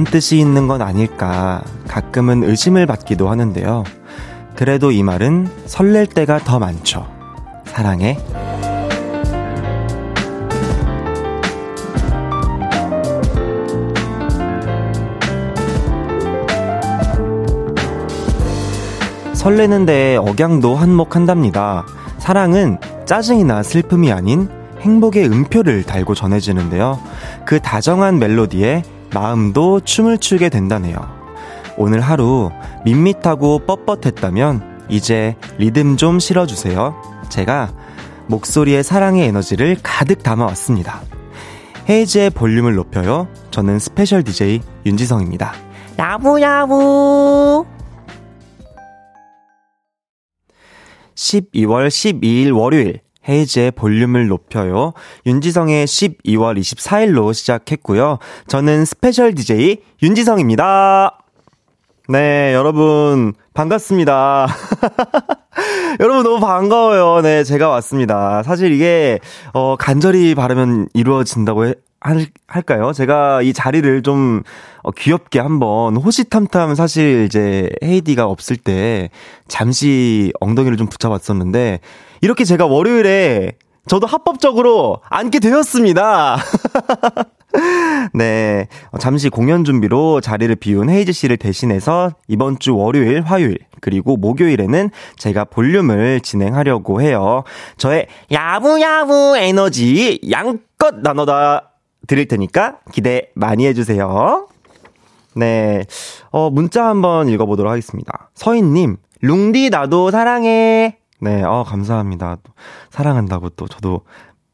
다른 뜻이 있는 건 아닐까 가끔은 의심을 받기도 하는데요. 그래도 이 말은 설렐 때가 더 많죠. 사랑해. 설레는데 억양도 한몫한답니다. 사랑은 짜증이나 슬픔이 아닌 행복의 음표를 달고 전해지는데요. 그 다정한 멜로디에 마음도 춤을 추게 된다네요. 오늘 하루 밋밋하고 뻣뻣했다면 이제 리듬 좀 실어주세요. 제가 목소리에 사랑의 에너지를 가득 담아왔습니다. 헤이즈의 볼륨을 높여요. 저는 special DJ 윤지성입니다. 야부야부! 12월 12일 월요일 헤이즈의 볼륨을 높여요. 윤지성의 12월 24일로 시작했고요. 저는 special DJ 윤지성입니다. 네, 여러분 반갑습니다. 여러분 너무 반가워요. 네, 제가 왔습니다. 사실 이게 어 간절히 바라면 이루어진다고 해, 할, 할까요? 제가 이 자리를 좀 어, 귀엽게 한번 호시탐탐 사실 이제 헤이디가 없을 때 잠시 엉덩이를 좀 붙여봤었는데 이렇게 제가 월요일에 저도 합법적으로 앉게 되었습니다. 네. 어, 잠시 공연 준비로 자리를 비운 헤이즈 씨를 대신해서 이번 주 월요일, 화요일, 그리고 목요일에는 제가 볼륨을 진행하려고 해요. 저의 야부야부 에너지 양껏 나눠다 드릴 테니까 기대 많이 해주세요. 네. 어, 문자 한번 읽어보도록 하겠습니다. 서인님, 룽디 나도 사랑해. 네, 어, 감사합니다. 사랑한다고 또 저도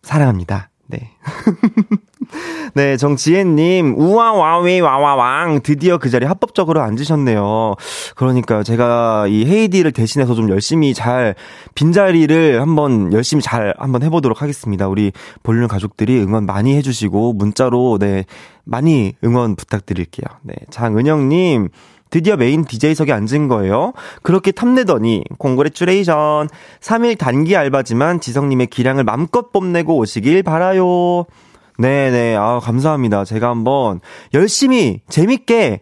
사랑합니다. 네. 네, 정지혜님, 우와와위 와와왕, 드디어 그 자리에 합법적으로 앉으셨네요. 그러니까요, 제가 이 헤이디를 대신해서 좀 열심히 잘, 빈자리를 한번 열심히 잘 한번 해보도록 하겠습니다. 우리 볼륨 가족들이 응원 많이 해주시고, 문자로, 네, 많이 응원 부탁드릴게요. 네, 장은영님, 드디어 메인 DJ석에 앉은 거예요. 그렇게 탐내더니 공그레츄레이션 3일 단기 알바지만 지성님의 기량을 맘껏 뽐내고 오시길 바라요. 네네 아 감사합니다. 제가 한번 열심히 재밌게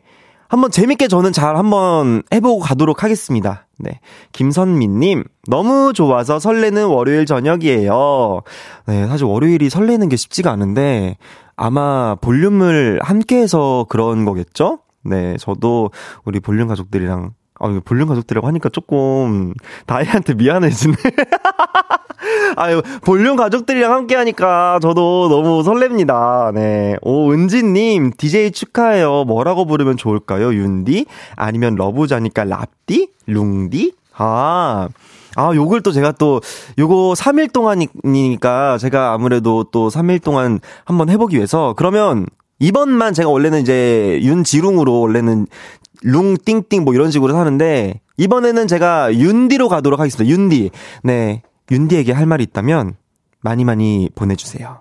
한번 재밌게 저는 잘 한번 해보고 가도록 하겠습니다. 네. 김선민님, 너무 좋아서 설레는 월요일 저녁이에요. 네, 사실 월요일이 설레는 게 쉽지가 않은데, 아마 볼륨을 함께 해서 그런 거겠죠? 네, 저도 우리 볼륨 가족들이랑 아, 볼륨 가족들이라고 하니까 조금 다이한테 미안해지네. 아유, 볼륨 가족들이랑 함께 하니까 저도 너무 설렙니다. 네. 오, 은지님, DJ 축하해요. 뭐라고 부르면 좋을까요? 윤디? 아니면 러브자니까 랍디? 룽디? 아. 아, 요걸 또 제가 또, 요거 3일 동안이니까 제가 아무래도 또 3일 동안 한번 해보기 위해서, 그러면 이번만 제가 원래는 이제 윤지룽으로 원래는 룽 띵띵 뭐 이런 식으로 하는데 이번에는 제가 윤디로 가도록 하겠습니다. 윤디. 네. 윤디에게 할 말이 있다면 많이 많이 보내주세요.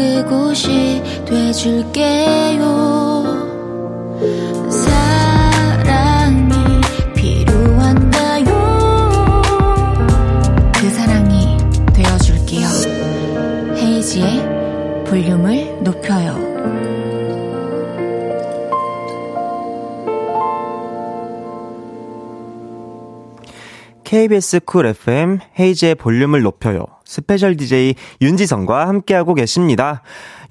그곳이 돼줄게요. 그 볼륨을 높여요. KBS Cool FM 헤이즈의 볼륨을 높여요. special DJ 윤지성과 함께하고 계십니다.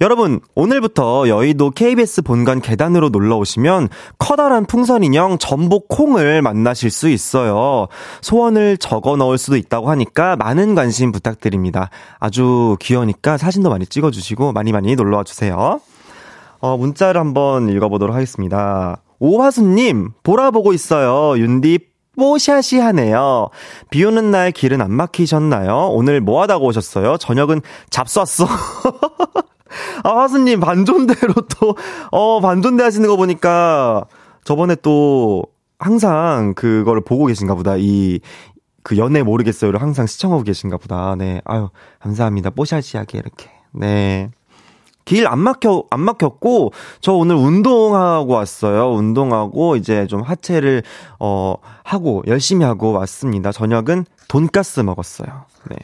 여러분, 오늘부터 여의도 KBS 본관 계단으로 놀러 오시면 커다란 풍선 인형 점보 콩을 만나실 수 있어요. 소원을 적어 넣을 수도 있다고 하니까 많은 관심 부탁드립니다. 아주 귀여우니까 사진도 많이 찍어주시고 많이 많이 놀러 와 주세요. 어, 문자를 한번 읽어보도록 하겠습니다. 오화수님, 보라 보고 있어요. 윤디 뽀샤시 하네요. 비 오는 날 길은 안 막히셨나요? 오늘 뭐 하다가 오셨어요? 저녁은 잡쌌어. 아, 화수님, 반존대로 또, 어, 반존대 하시는 거 보니까, 저번에 또 항상 그거를 보고 계신가 보다. 이, 그 연애 모르겠어요를 항상 시청하고 계신가 보다. 네. 아유, 감사합니다. 뽀샤시하게 이렇게. 네. 길 안 막혀, 안 막혔고, 저 오늘 운동하고 왔어요. 운동하고, 이제 좀 하체를, 어, 하고, 열심히 하고 왔습니다. 저녁은 돈가스 먹었어요. 네.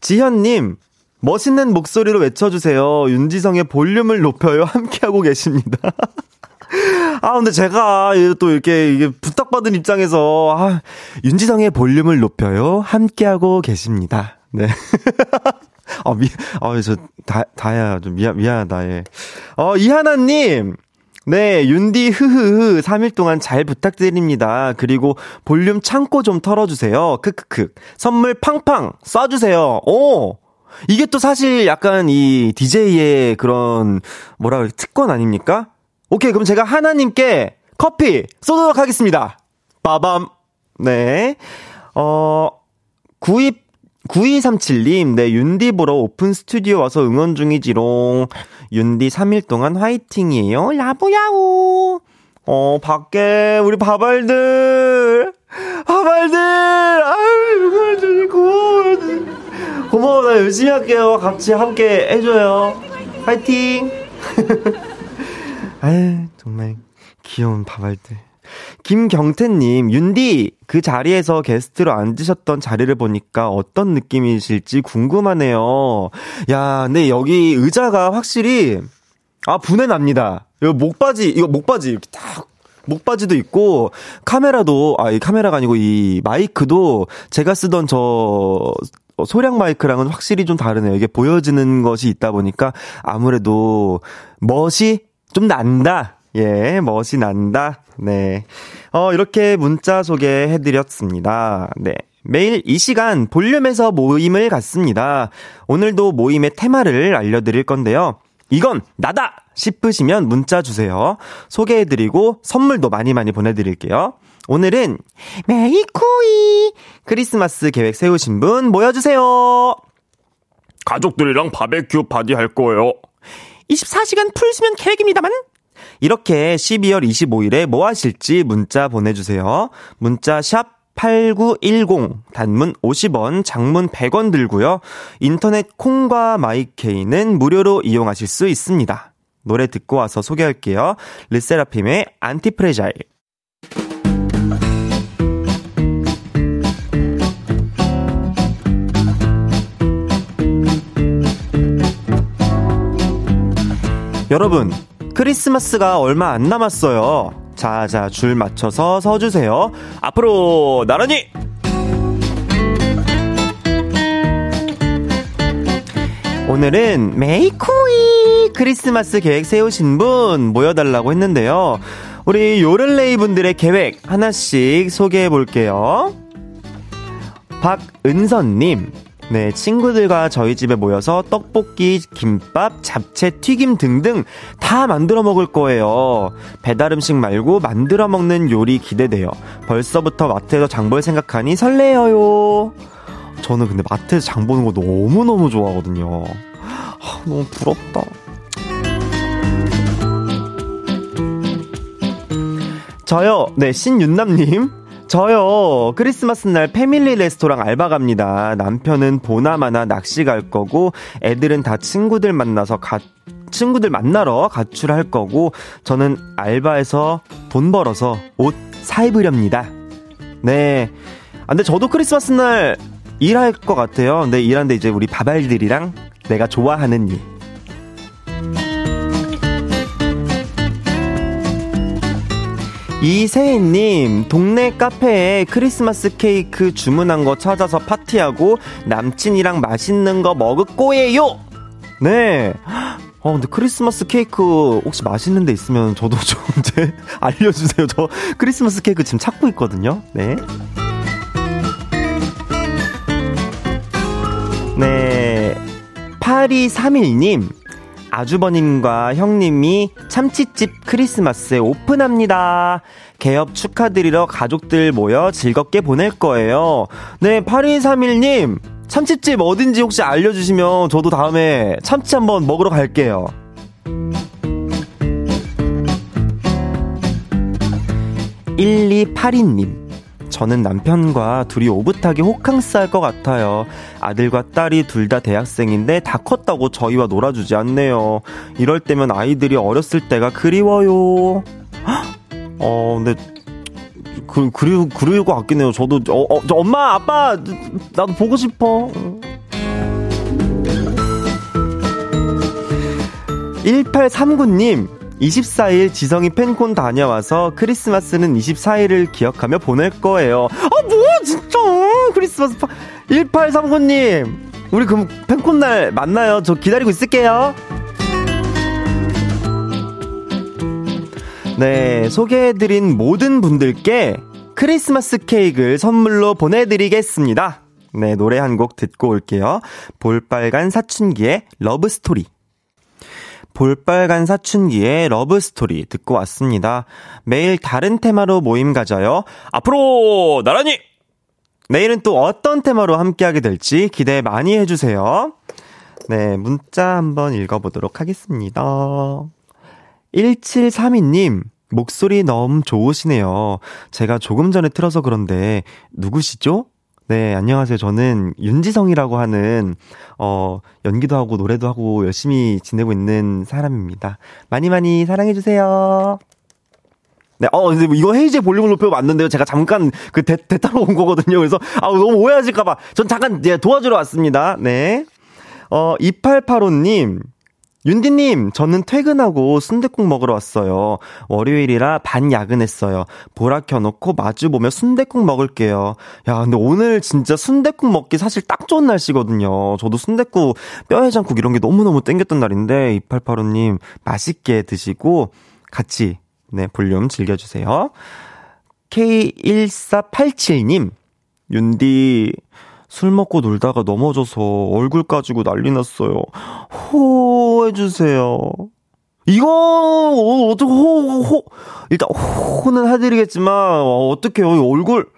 지현 님, 멋있는 목소리로 외쳐주세요. 윤지성의 볼륨을 높여요. 함께하고 계십니다. 아, 근데 제가 또 이렇게 이게 부탁받은 입장에서, 아, 윤지성의 볼륨을 높여요. 함께하고 계십니다. 네. 어, 미, 어, 저, 다, 다야, 좀 미안, 미안하다, 예. 어, 이하나님! 네, 윤디 흐흐흐 3일 동안 잘 부탁드립니다. 그리고 볼륨 창고 좀 털어주세요. 크크크. 선물 팡팡 쏴주세요. 오! 이게 또 사실 약간 이 DJ의 그런 뭐라 그래 특권 아닙니까? 오케이, 그럼 제가 하나님께 커피 쏘도록 하겠습니다. 빠밤. 네. 어, 구입 9237님, 네, 윤디 보러 오픈 스튜디오 와서 응원 중이지롱. 윤디 3일 동안 화이팅이에요. 야부야우. 어, 밖에, 우리 바발들. 바발들. 아유, 응원 중이 고마워요. 고마워, 나 열심히 할게요. 같이 함께 해줘요. 화이팅. 아유, 정말 귀여운 바발들. 김경태님, 윤디, 그 자리에서 게스트로 앉으셨던 자리를 보니까 어떤 느낌이실지 궁금하네요. 야, 근데 여기 의자가 확실히, 아, 분해 납니다. 이거 목바지, 이거 목바지, 이렇게 딱, 목바지도 있고, 카메라도, 아, 이 카메라가 아니고 이 마이크도 제가 쓰던 저, 소량 마이크랑은 확실히 좀 다르네요. 이게 보여지는 것이 있다 보니까 아무래도 멋이 좀 난다. 예, 멋이 난다. 네. 어, 이렇게 문자 소개해드렸습니다. 네. 매일 이 시간 볼륨에서 모임을 갖습니다. 오늘도 모임의 테마를 알려드릴 건데요. 이건 나다! 싶으시면 문자 주세요. 소개해드리고 선물도 많이 많이 보내드릴게요. 오늘은 메이쿠이 크리스마스 계획 세우신 분 모여주세요. 가족들이랑 바베큐 파티 할 거예요. 24시간 full 수면 계획입니다만 이렇게 12월 25일에 뭐 하실지 문자 보내주세요. 문자 샵 8910 단문 50원 장문 100원 들고요. 인터넷 콩과 my K는 무료로 이용하실 수 있습니다. 노래 듣고 와서 소개할게요. 르세라핌의 안티프레자일 여러분 크리스마스가 얼마 안 남았어요. 자, 자, 줄 맞춰서 서주세요. 앞으로 나란히! 오늘은 메이코이 크리스마스 계획 세우신 분 모여달라고 했는데요. 우리 요를레이 분들의 계획 하나씩 소개해 볼게요. 박은선님, 네, 친구들과 저희 집에 모여서 떡볶이, 김밥, 잡채, 튀김 등등 다 만들어 먹을 거예요. 배달 음식 말고 만들어 먹는 요리 기대돼요. 벌써부터 마트에서 장 볼 생각하니 설레어요. 저는 근데 마트에서 장 보는 거 너무너무 좋아하거든요. 하, 너무 부럽다. 저요, 네, 신윤남님. 저요, 크리스마스 날 패밀리 레스토랑 알바 갑니다. 남편은 보나마나 낚시 갈 거고, 애들은 다 친구들 만나서 가, 친구들 만나러 가출할 거고, 저는 알바에서 돈 벌어서 옷 사입으렵니다. 네. 아, 근데 저도 크리스마스 날 일할 것 같아요. 근데 일하는데 이제 우리 바발들이랑 내가 좋아하는 일. 이세희님, 동네 카페에 크리스마스 케이크 주문한 거 찾아서 파티하고 남친이랑 맛있는 거 먹을 거예요! 네. 어, 근데 크리스마스 케이크 혹시 맛있는 데 있으면 저도 좀 이제 알려주세요. 저 크리스마스 케이크 지금 찾고 있거든요. 네. 네. 8231님. 아주버님과 형님이 참치집 크리스마스에 오픈합니다. 개업 축하드리러 가족들 모여 즐겁게 보낼 거예요. 네, 8231님, 참치집 어딘지 혹시 알려주시면 저도 다음에 참치 한번 먹으러 갈게요. 1282님. 저는 남편과 둘이 오붓하게 호캉스 할 것 같아요. 아들과 딸이 둘 다 대학생인데 다 컸다고 저희와 놀아주지 않네요. 이럴 때면 아이들이 어렸을 때가 그리워요. 어, 근데, 그, 그리우, 그리울 것 같긴 해요. 저도, 어, 어, 저 엄마, 아빠, 나도 보고 싶어. 1839님, 24일 지성이 팬콘 다녀와서 크리스마스는 24일을 기억하며 보낼 거예요. 아, 뭐야, 진짜! 크리스마스 파... 1839님, 우리 그럼 팬콘 날 만나요. 저 기다리고 있을게요. 네, 소개해드린 모든 분들께 크리스마스 케이크를 선물로 보내드리겠습니다. 네, 노래 한 곡 듣고 올게요. 볼빨간 사춘기의 러브스토리. 볼빨간 사춘기의 러브스토리 듣고 왔습니다. 매일 다른 테마로 모임 가져요. 앞으로 나란히! 내일은 또 어떤 테마로 함께하게 될지 기대 많이 해주세요. 네, 문자 한번 읽어보도록 하겠습니다. 1732님, 목소리 너무 좋으시네요. 제가 조금 전에 틀어서 그런데, 누구시죠? 네, 안녕하세요. 저는 윤지성이라고 하는, 어, 연기도 하고 노래도 하고 열심히 지내고 있는 사람입니다. 많이 많이 사랑해주세요. 네, 어, 근데 이거 헤이즈의 볼륨을 높여 맞는데요. 제가 잠깐 그 대, 대타로 온 거거든요. 그래서, 아, 너무 오해하실까봐. 전 잠깐, 예, 도와주러 왔습니다. 네. 어, 2885님. 윤디님, 저는 퇴근하고 순대국 먹으러 왔어요. 월요일이라 반 야근했어요. 보라 켜놓고 마주 보며 순대국 먹을게요. 야, 근데 오늘 진짜 순대국 먹기 사실 딱 좋은 날씨거든요. 저도 순대국, 뼈해장국 이런 게 너무너무 땡겼던 날인데, 2885님, 맛있게 드시고, 같이, 네, 볼륨 즐겨주세요. K1487님, 윤디, 술 먹고 놀다가 넘어져서 얼굴 까지고 난리 났어요. 호 해주세요. 이거 어, 어떻게 호, 호 일단 호는 해드리겠지만 어, 어떡해요 얼굴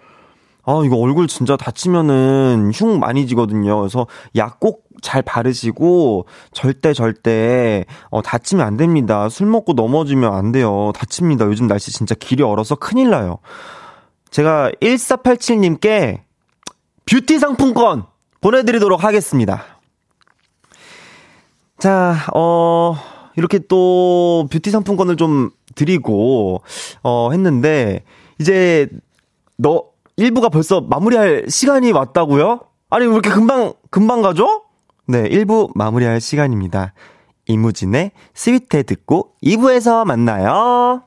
아 이거 얼굴 진짜 다치면은 흉 많이 지거든요. 그래서 약 꼭 잘 바르시고 절대 절대 어 다치면 안 됩니다. 술 먹고 넘어지면 안 돼요. 다칩니다. 요즘 날씨 진짜 길이 얼어서 큰일 나요. 제가 1487님께 뷰티 상품권 보내드리도록 하겠습니다. 자, 어, 이렇게 또 뷰티 상품권을 좀 드리고, 어, 했는데, 이제, 너, 1부가 벌써 마무리할 시간이 왔다고요? 아니, 왜 이렇게 금방, 금방 가죠? 네, 1부 마무리할 시간입니다. 이무진의 스위트 듣고 2부에서 만나요.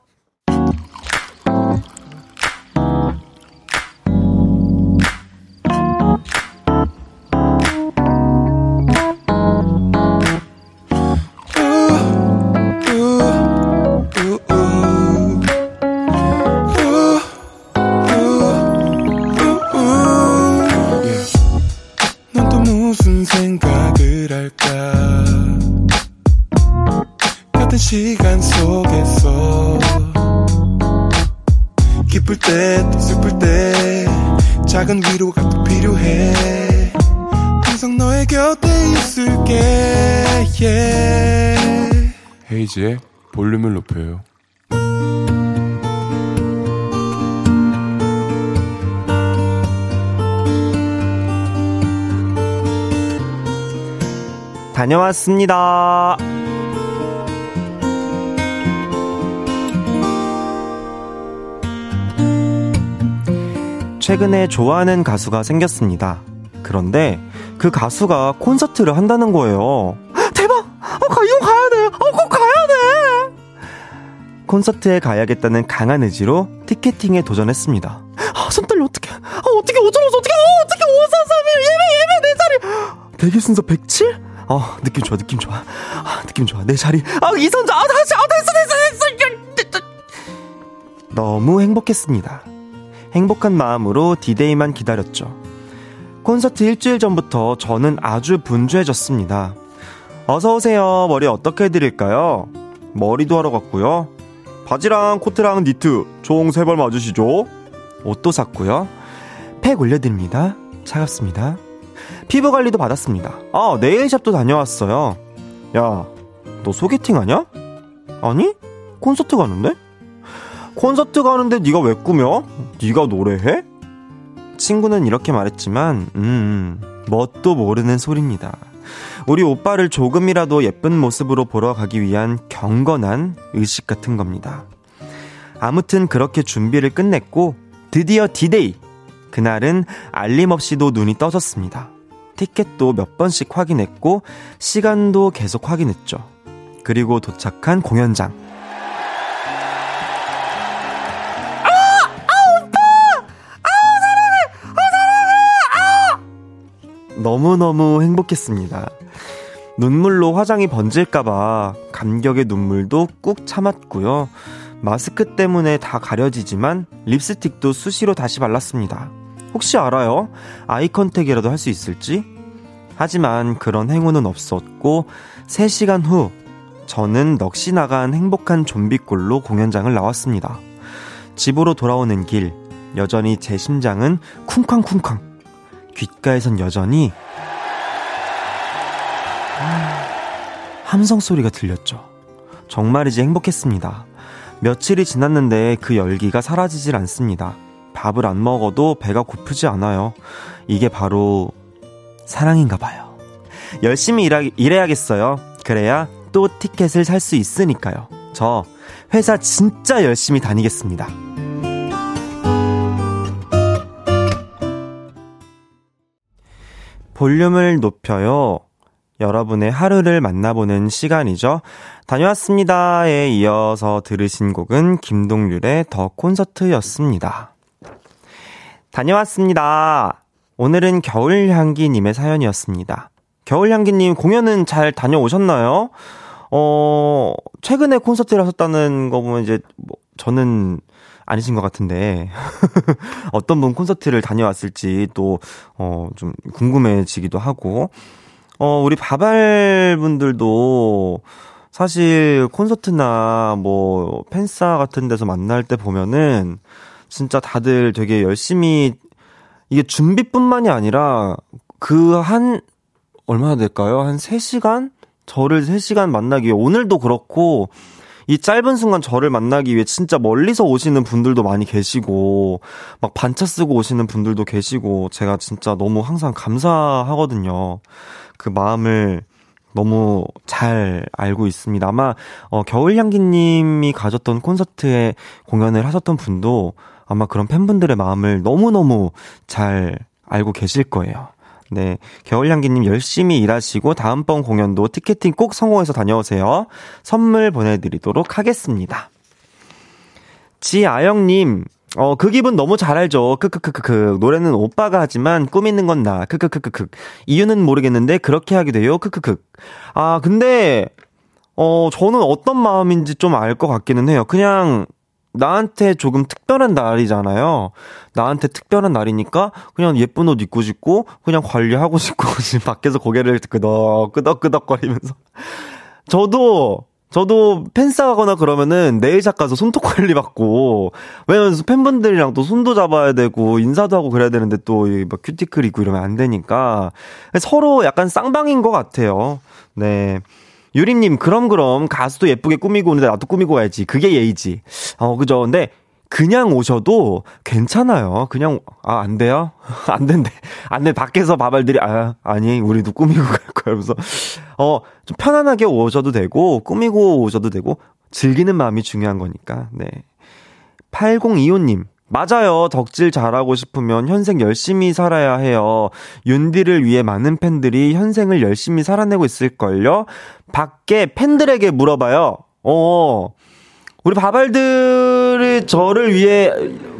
헤이지의 볼륨을 높여요. 다녀왔습니다. 최근에 좋아하는 가수가 생겼습니다. 그런데 그 가수가 콘서트를 한다는 거예요. 콘서트에 가야겠다는 강한 의지로 티켓팅에 도전했습니다. 아, 손 떨려, 어떡해. 아, 어떻게, 어쩌면서, 어떻게, 어, 어떻게, 5431, 예매, 예매, 내 자리! 대기 순서 107? 어, 느낌 좋아, 느낌 좋아. 아, 느낌 좋아. 내 자리. 아, 이선자, 아, 다시, 아, 됐어, 됐어, 됐어. 너무 행복했습니다. 행복한 마음으로 디데이만 기다렸죠. 콘서트 일주일 전부터 저는 아주 분주해졌습니다. 어서오세요. 머리 어떻게 해드릴까요? 머리도 하러 갔고요. 바지랑 코트랑 니트 총 세 벌 맞으시죠? 옷도 샀고요. 팩 올려드립니다. 차갑습니다. 피부 관리도 받았습니다. 아, 네일샵도 다녀왔어요. 야, 너 소개팅 하냐? 아니? 콘서트 가는데? 콘서트 가는데 네가 왜 꾸며? 네가 노래해? 친구는 이렇게 말했지만 음 뭣도 모르는 소리입니다. 우리 오빠를 조금이라도 예쁜 모습으로 보러 가기 위한 경건한 의식 같은 겁니다. 아무튼 그렇게 준비를 끝냈고 드디어 디데이. 그날은 알림 없이도 눈이 떠졌습니다. 티켓도 몇 번씩 확인했고 시간도 계속 확인했죠. 그리고 도착한 공연장. 너무너무 행복했습니다. 눈물로 화장이 번질까봐 감격의 눈물도 꾹 참았고요. 마스크 때문에 다 가려지지만 립스틱도 수시로 다시 발랐습니다. 혹시 알아요? 아이 컨택이라도 할 수 있을지? 하지만 그런 행운은 없었고 3시간 후 저는 넋이 나간 행복한 좀비꼴로 공연장을 나왔습니다. 집으로 돌아오는 길 여전히 제 심장은 쿵쾅쿵쾅 귓가에선 여전히 함성 소리가 들렸죠. 정말이지 행복했습니다. 며칠이 지났는데 그 열기가 사라지질 않습니다. 밥을 안 먹어도 배가 고프지 않아요. 이게 바로 사랑인가 봐요. 열심히 일하, 일해야겠어요. 그래야 또 티켓을 살 수 있으니까요. 저 회사 진짜 열심히 다니겠습니다. 볼륨을 높여요. 여러분의 하루를 만나보는 시간이죠. 다녀왔습니다에 이어서 들으신 곡은 김동률의 더 콘서트였습니다. 다녀왔습니다. 오늘은 겨울향기님의 사연이었습니다. 겨울향기님 공연은 잘 다녀오셨나요? 어, 최근에 콘서트를 하셨다는 거 보면 이제 뭐 저는 아니신 것 같은데 어떤 분 콘서트를 다녀왔을지 또 어 좀 궁금해지기도 하고 어 우리 바발 분들도 사실 콘서트나 뭐 팬싸 같은 데서 만날 때 보면은 진짜 다들 되게 열심히 이게 준비뿐만이 아니라 그 한 얼마나 될까요? 한 3시간? 저를 3시간 만나기 위해 오늘도 그렇고 이 짧은 순간 저를 만나기 위해 진짜 멀리서 오시는 분들도 많이 계시고, 막 반차 쓰고 오시는 분들도 계시고, 제가 진짜 너무 항상 감사하거든요. 그 마음을 너무 잘 알고 있습니다. 아마, 어, 겨울향기님이 가졌던 콘서트에 공연을 하셨던 분도 아마 그런 팬분들의 마음을 너무너무 잘 알고 계실 거예요. 네. 겨울향기님 열심히 일하시고 다음번 공연도 티켓팅 꼭 성공해서 다녀오세요. 선물 보내드리도록 하겠습니다. 지아영님, 어, 그 기분 너무 잘 알죠. 크크크크크. 노래는 오빠가 하지만 꾸미는 건 나. 크크크크크. 이유는 모르겠는데 그렇게 하게 돼요. 크크크. 아, 근데, 어, 저는 어떤 마음인지 좀 알 것 같기는 해요. 그냥, 나한테 조금 특별한 날이잖아요. 나한테 특별한 날이니까 그냥 예쁜 옷 입고 싶고 그냥 관리하고 싶고 밖에서 고개를 끄덕 끄덕 끄덕거리면서 저도 저도 팬싸하거나 그러면은 네일샵 가서 손톱 관리 받고 왜냐면 팬분들이랑 또 손도 잡아야 되고 인사도 하고 그래야 되는데 또 막 큐티클 입고 이러면 안 되니까 서로 약간 쌍방인 것 같아요. 네. 유림님, 그럼, 그럼, 가수도 예쁘게 꾸미고 오는데 나도 꾸미고 와야지. 그게 예의지. 어, 그죠. 근데, 그냥 오셔도 괜찮아요. 그냥, 아, 안 돼요? 안 된대. 안 돼. 밖에서 바발들이, 아, 아니, 우리도 꾸미고 갈 거야. 그러면서, 어, 좀 편안하게 오셔도 되고, 꾸미고 오셔도 되고, 즐기는 마음이 중요한 거니까, 네. 8025님, 맞아요. 덕질 잘하고 싶으면 현생 열심히 살아야 해요. 윤디를 위해 많은 팬들이 현생을 열심히 살아내고 있을걸요? 밖에 팬들에게 물어봐요. 어. 우리 바발들이 저를 위해,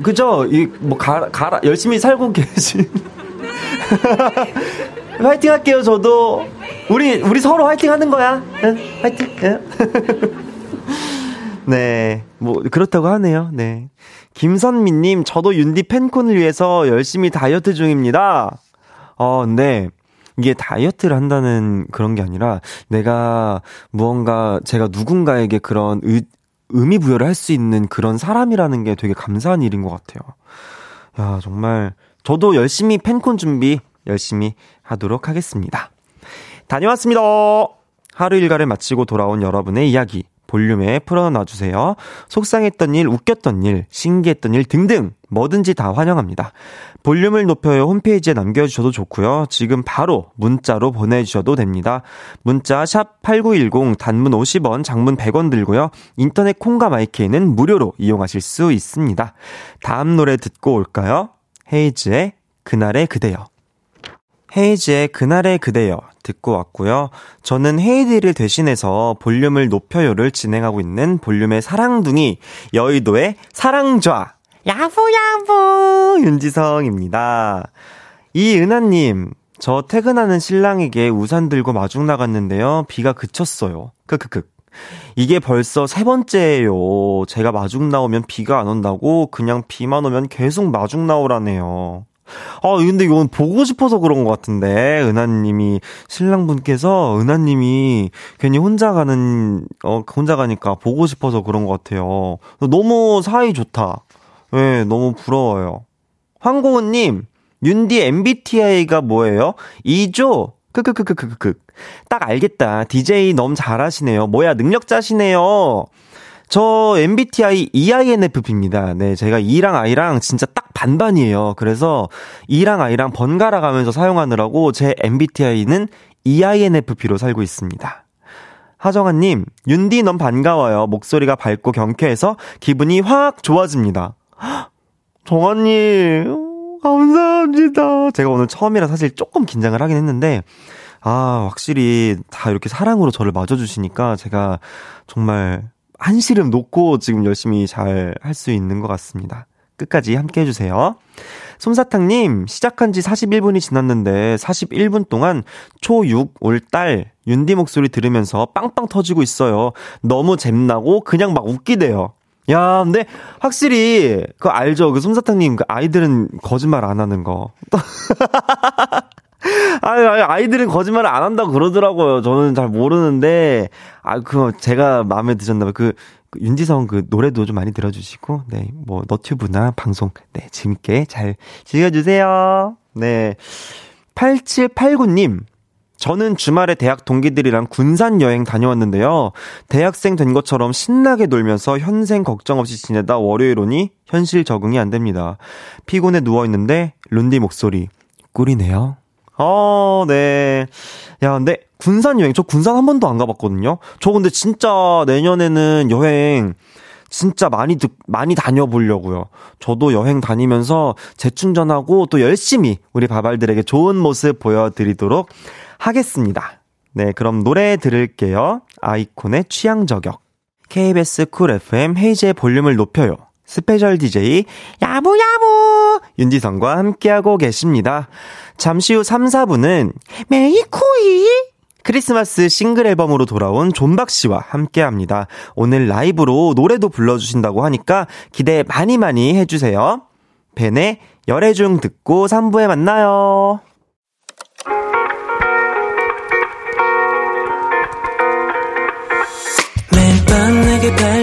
그죠? 이, 뭐, 가, 가라, 열심히 살고 계신. 화이팅 할게요, 저도. 우리, 우리 서로 화이팅 하는 거야. 응? 화이팅. 응? 네. 뭐, 그렇다고 하네요. 네. 김선미님, 저도 윤디 팬콘을 위해서 열심히 다이어트 중입니다. 어, 근데, 이게 다이어트를 한다는 그런 게 아니라, 내가 무언가, 제가 누군가에게 그런 의, 의미 부여를 할 수 있는 그런 사람이라는 게 되게 감사한 일인 것 같아요. 야, 정말, 저도 열심히 팬콘 준비 열심히 하도록 하겠습니다. 다녀왔습니다. 하루 일과를 마치고 돌아온 여러분의 이야기. 볼륨에 풀어놔주세요. 속상했던 일, 웃겼던 일, 신기했던 일 등등 뭐든지 다 환영합니다. 볼륨을 높여요 홈페이지에 남겨주셔도 좋고요. 지금 바로 문자로 보내주셔도 됩니다. 문자 샵8910 단문 50원, 장문 100원 들고요. 인터넷 콩과 마이케이는 무료로 이용하실 수 있습니다. 다음 노래 듣고 올까요? 헤이즈의 그날의 그대여. 헤이즈의 그날의 그대여 듣고 왔고요. 저는 헤이디를 대신해서 볼륨을 높여요를 진행하고 있는 볼륨의 사랑둥이 여의도의 사랑좌 야부야부 윤지성입니다. 이은하님 저 퇴근하는 신랑에게 우산 들고 마중 나갔는데요. 비가 그쳤어요. 크크크. 이게 벌써 세 번째예요. 제가 마중 나오면 비가 안 온다고 그냥 비만 오면 계속 마중 나오라네요. 아, 근데 이건 보고 싶어서 그런 것 같은데, 은하님이, 신랑분께서 은하님이 괜히 혼자 가는, 어, 혼자 가니까 보고 싶어서 그런 것 같아요. 너무 사이 좋다. 예, 네, 너무 부러워요. 황고은님, 윤디 MBTI가 뭐예요? 2조? 크크크크크크. 딱 알겠다. DJ 너무 잘하시네요. 뭐야, 능력자시네요. 저 MBTI EINFP입니다. 네, 제가 E랑 I랑 진짜 딱 반반이에요. 그래서 E랑 I랑 번갈아 가면서 사용하느라고 제 MBTI는 EINFP로 살고 있습니다. 하정아님, 윤디 넌 반가워요. 목소리가 밝고 경쾌해서 기분이 확 좋아집니다. 정아님, 감사합니다. 제가 오늘 처음이라 사실 조금 긴장을 하긴 했는데, 아, 확실히 다 이렇게 사랑으로 저를 맞아주시니까 제가 정말 한시름 놓고 지금 열심히 잘 할 수 있는 것 같습니다. 끝까지 함께 해주세요. 솜사탕님, 시작한 지 41분이 지났는데 41분 동안 초6 올 딸 윤디 목소리 들으면서 빵빵 터지고 있어요. 너무 잼나고 그냥 막 웃기대요. 야, 근데 확실히 그 알죠? 그 솜사탕님 그 아이들은 거짓말 안 하는 거. 아유, 아이들은 거짓말을 안 한다고 그러더라고요. 저는 잘 모르는데, 아, 그, 제가 마음에 드셨나봐요. 그, 그, 윤지성 그 노래도 좀 많이 들어주시고, 네, 뭐, 너튜브나 방송, 네, 재밌게 잘 즐겨주세요. 네. 8789님, 저는 주말에 대학 동기들이랑 군산 여행 다녀왔는데요. 대학생 된 것처럼 신나게 놀면서 현생 걱정 없이 지내다 월요일 오니 현실 적응이 안 됩니다. 피곤해 누워있는데, 룬디 목소리, 꿀이네요. 어, 네. 야, 근데 군산 여행, 저 군산 한 번도 안 가봤거든요? 저 근데 진짜 내년에는 여행, 진짜 많이 듣, 많이 다녀보려고요. 저도 여행 다니면서 재충전하고 또 열심히 우리 밥알들에게 좋은 모습 보여드리도록 하겠습니다. 네, 그럼 노래 들을게요. 아이콘의 취향 저격. KBS Cool FM 헤이즈의 볼륨을 높여요. special DJ 야무야무 윤지성과 함께하고 계십니다. 잠시 후 3, 4부는 메이코이 크리스마스 싱글 앨범으로 돌아온 존박 씨와 함께 합니다. 오늘 라이브로 노래도 불러주신다고 하니까 기대 많이 많이 해주세요. 벤의 열애중 듣고 3부에 만나요. 매일 밤 내게 발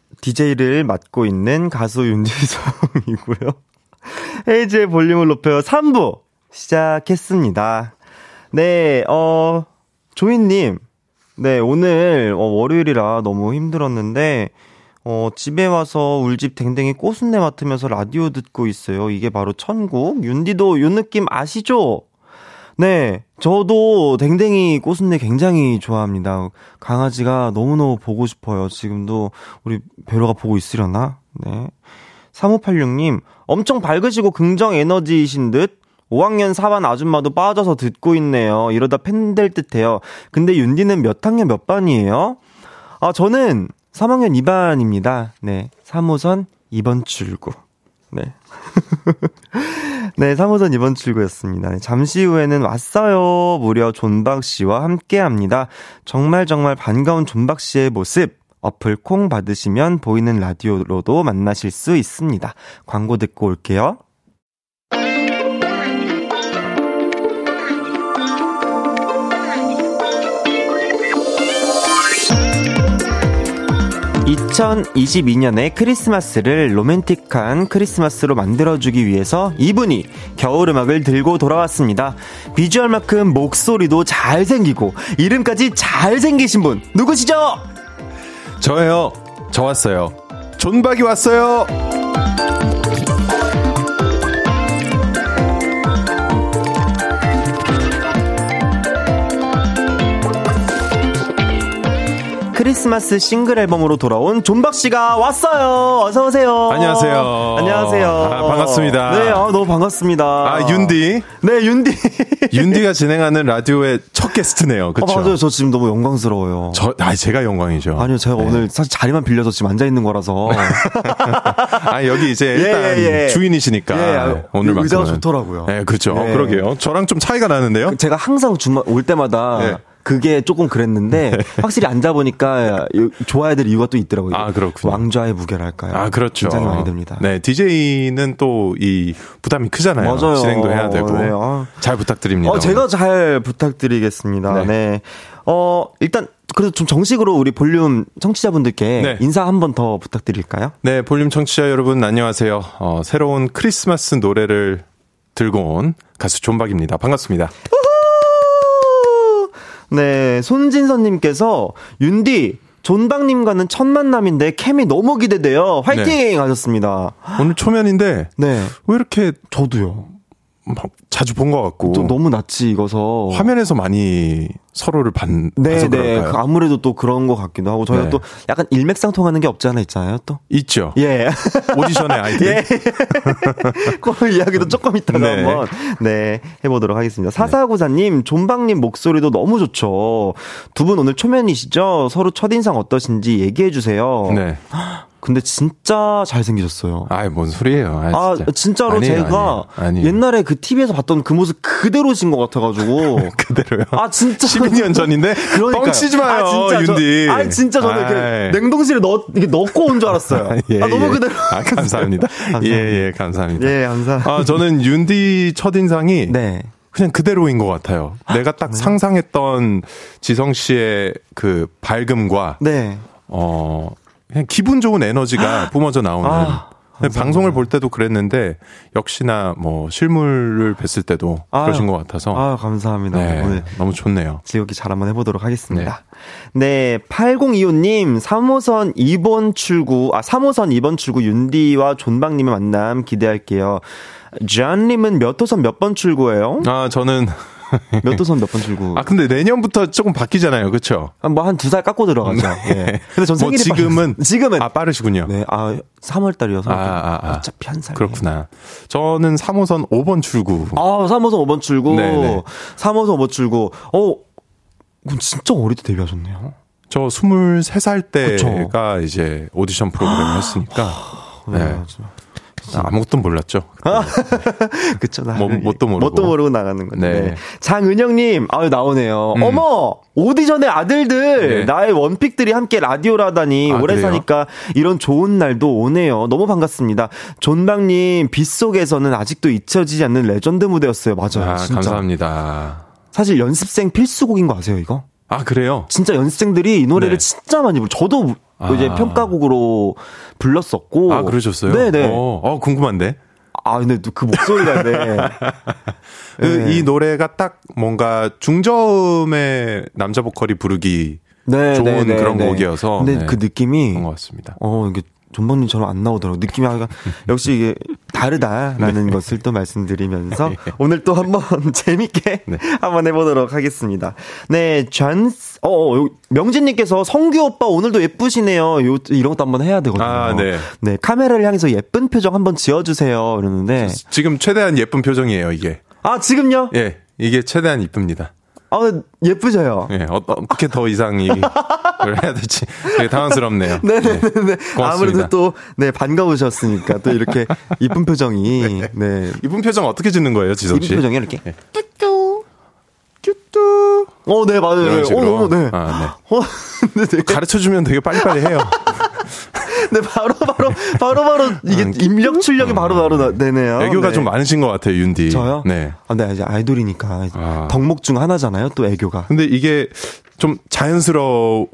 DJ를 맡고 있는 가수 윤지성이고요. 헤이즈의 볼륨을 높여 3부 시작했습니다. 네, 어, 조인님. 네, 오늘, 어, 월요일이라 너무 힘들었는데, 어, 집에 와서 울집 댕댕이 꽃순내 맡으면서 라디오 듣고 있어요. 이게 바로 천국. 윤디도 요 느낌 아시죠? 네, 저도 댕댕이 꽃순내 굉장히 좋아합니다. 강아지가 너무너무 보고 싶어요. 지금도 우리 배로가 보고 있으려나? 네. 3586님, 엄청 밝으시고 긍정 에너지이신 듯 5학년 4반 아줌마도 빠져서 듣고 있네요. 이러다 팬 될 듯해요. 근데 윤디는 몇 학년 몇 반이에요? 아, 저는 3학년 2반입니다. 네. 3호선 2번 출구. 네. 네, 3호선 2번 출구였습니다. 네, 잠시 후에는 왔어요. 무려 존박 씨와 함께 합니다. 정말 정말 반가운 존박 씨의 모습 어플 콩 받으시면 보이는 라디오로도 만나실 수 있습니다. 광고 듣고 올게요. 2022년의 크리스마스를 로맨틱한 크리스마스로 만들어주기 위해서 이분이 겨울 음악을 들고 돌아왔습니다. 비주얼만큼 목소리도 잘생기고 이름까지 잘생기신 분 누구시죠? 저예요. 저 왔어요. 존박이 왔어요. 크리스마스 싱글 앨범으로 돌아온 존박 씨가 왔어요. 어서 오세요. 안녕하세요. 안녕하세요. 아, 반갑습니다. 네, 아, 너무 반갑습니다. 아, 윤디. 네, 윤디. 윤디가 진행하는 라디오의 첫 게스트네요. 그렇죠? 아, 맞아요. 저 지금 너무 영광스러워요. 저, 아, 제가 영광이죠. 아니요, 제가 네. 오늘 사실 자리만 빌려서 지금 앉아 있는 거라서. 아, 여기 이제 예, 일단 예, 예. 주인이시니까. 예, 아, 오늘만큼은. 의자가 좋더라고요. 네, 그렇죠. 네. 그러게요. 저랑 좀 차이가 나는데요? 제가 항상 주말 올 때마다 네. 그게 조금 그랬는데 확실히 앉아 보니까 좋아야 될 이유가 또 있더라고요. 아, 그렇군요. 왕좌의 무게랄까요? 아, 그렇죠. 긴장이 많이 됩니다. 네, DJ는 또 이 부담이 크잖아요. 맞아요. 진행도 해야 되고. 네, 아. 잘 부탁드립니다. 어, 제가 잘 부탁드리겠습니다. 네. 네. 어, 일단 그래도 좀 정식으로 우리 볼륨 청취자분들께 네. 인사 한 번 더 부탁드릴까요? 네, 볼륨 청취자 여러분 안녕하세요. 어, 새로운 크리스마스 노래를 들고 온 가수 존박입니다. 반갑습니다. 네, 손진선님께서 윤디 존박님과는 첫 만남인데 캠이 너무 기대돼요. 화이팅 네. 하셨습니다. 오늘 초면인데 네, 왜 이렇게 저도요. 막 자주 본 것 같고 또 너무 낯이 익어서 화면에서 많이 서로를 반, 네, 네. 그 아무래도 또 그런 것 같기도 하고 저희가 네. 또 약간 일맥상통하는 게 없지 않아 있잖아요, 또. 있죠. 예. 오디션의 아이들. 예. 그 이야기도 조금 이따가 네. 한번 네 해보도록 하겠습니다. 사사구사님, 존박님 목소리도 너무 좋죠. 두 분 오늘 초면이시죠? 서로 첫 인상 어떠신지 얘기해 주세요. 네. 근데 진짜 잘생기셨어요. 아이, 뭔 소리예요. 아, 아, 진짜. 아니에요, 제가 아니에요. 아니에요. 옛날에 그 TV에서 봤던 그 모습 그대로신 것 같아가지고. 그대로요. 아, 진짜. 12년 전인데 그러니까요. 뻥치지 마요, 아, 진짜 저- 윤디. 아, 진짜 저는 아이. 이렇게 냉동실에 넣, 이렇게 넣고 온 줄 알았어요. 예, 아, 너무 예. 그대로. 아, 감사합니다. 예, 예, 감사합니다. 예, 감사합니다. 아, 저는 윤디 첫 인상이 네. 그냥 그대로인 것 같아요. 내가 딱 상상했던 지성 씨의 그 밝음과 네. 어 그냥 기분 좋은 에너지가 뿜어져 나오는. 아, 방송을 볼 때도 그랬는데 역시나 뭐 실물을 뵀을 때도 아유. 그러신 것 같아서 아, 감사합니다. 네, 오늘 너무 좋네요. 즐겁게 잘 한번 해보도록 하겠습니다. 네, 8025님, 3호선 2번 출구, 아, 3호선 2번 출구 윤디와 존박님의 만남 기대할게요. 존님은 몇 호선 몇 번 출구예요? 아 저는 몇 호선 몇번 출구? 아 근데 내년부터 조금 바뀌잖아요, 그렇죠? 뭐 한 두 살 깎고 들어가죠. 예. 근데 전뭐 생일이 지금은 빠르- 지금은 아 빠르시군요. 네, 아 3월 달이어서 아, 아, 아. 어차피 한 살. 그렇구나. 저는 3호선 5번 출구. 아, 3호선 5번 출구. 네네. 3호선 5번 출구. 어, 그럼 진짜 어릴 때 데뷔하셨네요. 저 23살 그쵸. 때가 이제 오디션 프로그램을 했으니까 네. 맞아. 아무것도 몰랐죠. 그쵸, 나. 뭐, 뭣도 모르고. 뭣도 모르고 나가는 건데. 네. 네. 장은영님, 아유, 나오네요. 음. 어머! 오디션의 아들들! 네. 나의 원픽들이 함께 라디오라다니, 아, 오래 그래요? 사니까 이런 좋은 날도 오네요. 너무 반갑습니다. 존박님, 빗속에서는 아직도 잊혀지지 않는 레전드 무대였어요. 맞아요. 아. 감사합니다. 사실 연습생 필수곡인 거 아세요, 이거? 아, 그래요? 진짜 연습생들이 이 노래를 네. 진짜 많이 불. 저도 아. 이제 평가곡으로 불렀었고. 아, 그러셨어요? 네네. 어, 어, 궁금한데. 아, 근데 또그 목소리가 네. 그, 네. 이 노래가 딱 뭔가 중저음의 남자 보컬이 부르기 네, 좋은 네, 네, 그런 네. 곡이어서. 근데 네, 그 느낌이 그런 것 같습니다. 어 이게 존박님처럼 안 나오더라고. 느낌이 약간 역시 이게 다르다라는 네. 것을 또 말씀드리면서 오늘 또 한번 재밌게 네. 한번 해보도록 하겠습니다. 네, 존, 어, 어, 요- 명진님께서 성규 오빠 오늘도 예쁘시네요. 요 이런 것도 한번 해야 되거든요. 아, 네. 네, 카메라를 향해서 예쁜 표정 한번 지어주세요. 이러는데 지금 지금 최대한 예쁜 표정이에요, 이게. 아 지금요? 예, 이게 최대한 이쁩니다. 아 예쁘셔요. 예, 어, 어떻게 더 이상이 를 해야 될지 되게 당황스럽네요. 네네네. 네. 고맙습니다. 아무래도 또, 네, 반가우셨으니까 또 이렇게 이쁜 표정이, 네. 이쁜 표정 어떻게 짓는 거예요, 지성 이쁜 씨? 표정이 이렇게. 큐뚜. 어, 네, 맞아요. 이런 네. 식으로. 어, 네. 아, 어, 네, 네. 네. 가르쳐 주면 되게 빨리빨리 해요. 네, 바로, 바로, 바로, 바로, 이게 입력 출력이 바로, 바로 나- 되네요. 아, 애교가 네. 좀 많으신 것 같아요, 윤디. 저요? 네. 아, 네, 이제 아이돌이니까. 아. 덕목 중 하나잖아요, 또 애교가. 근데 이게 좀 자연스러우신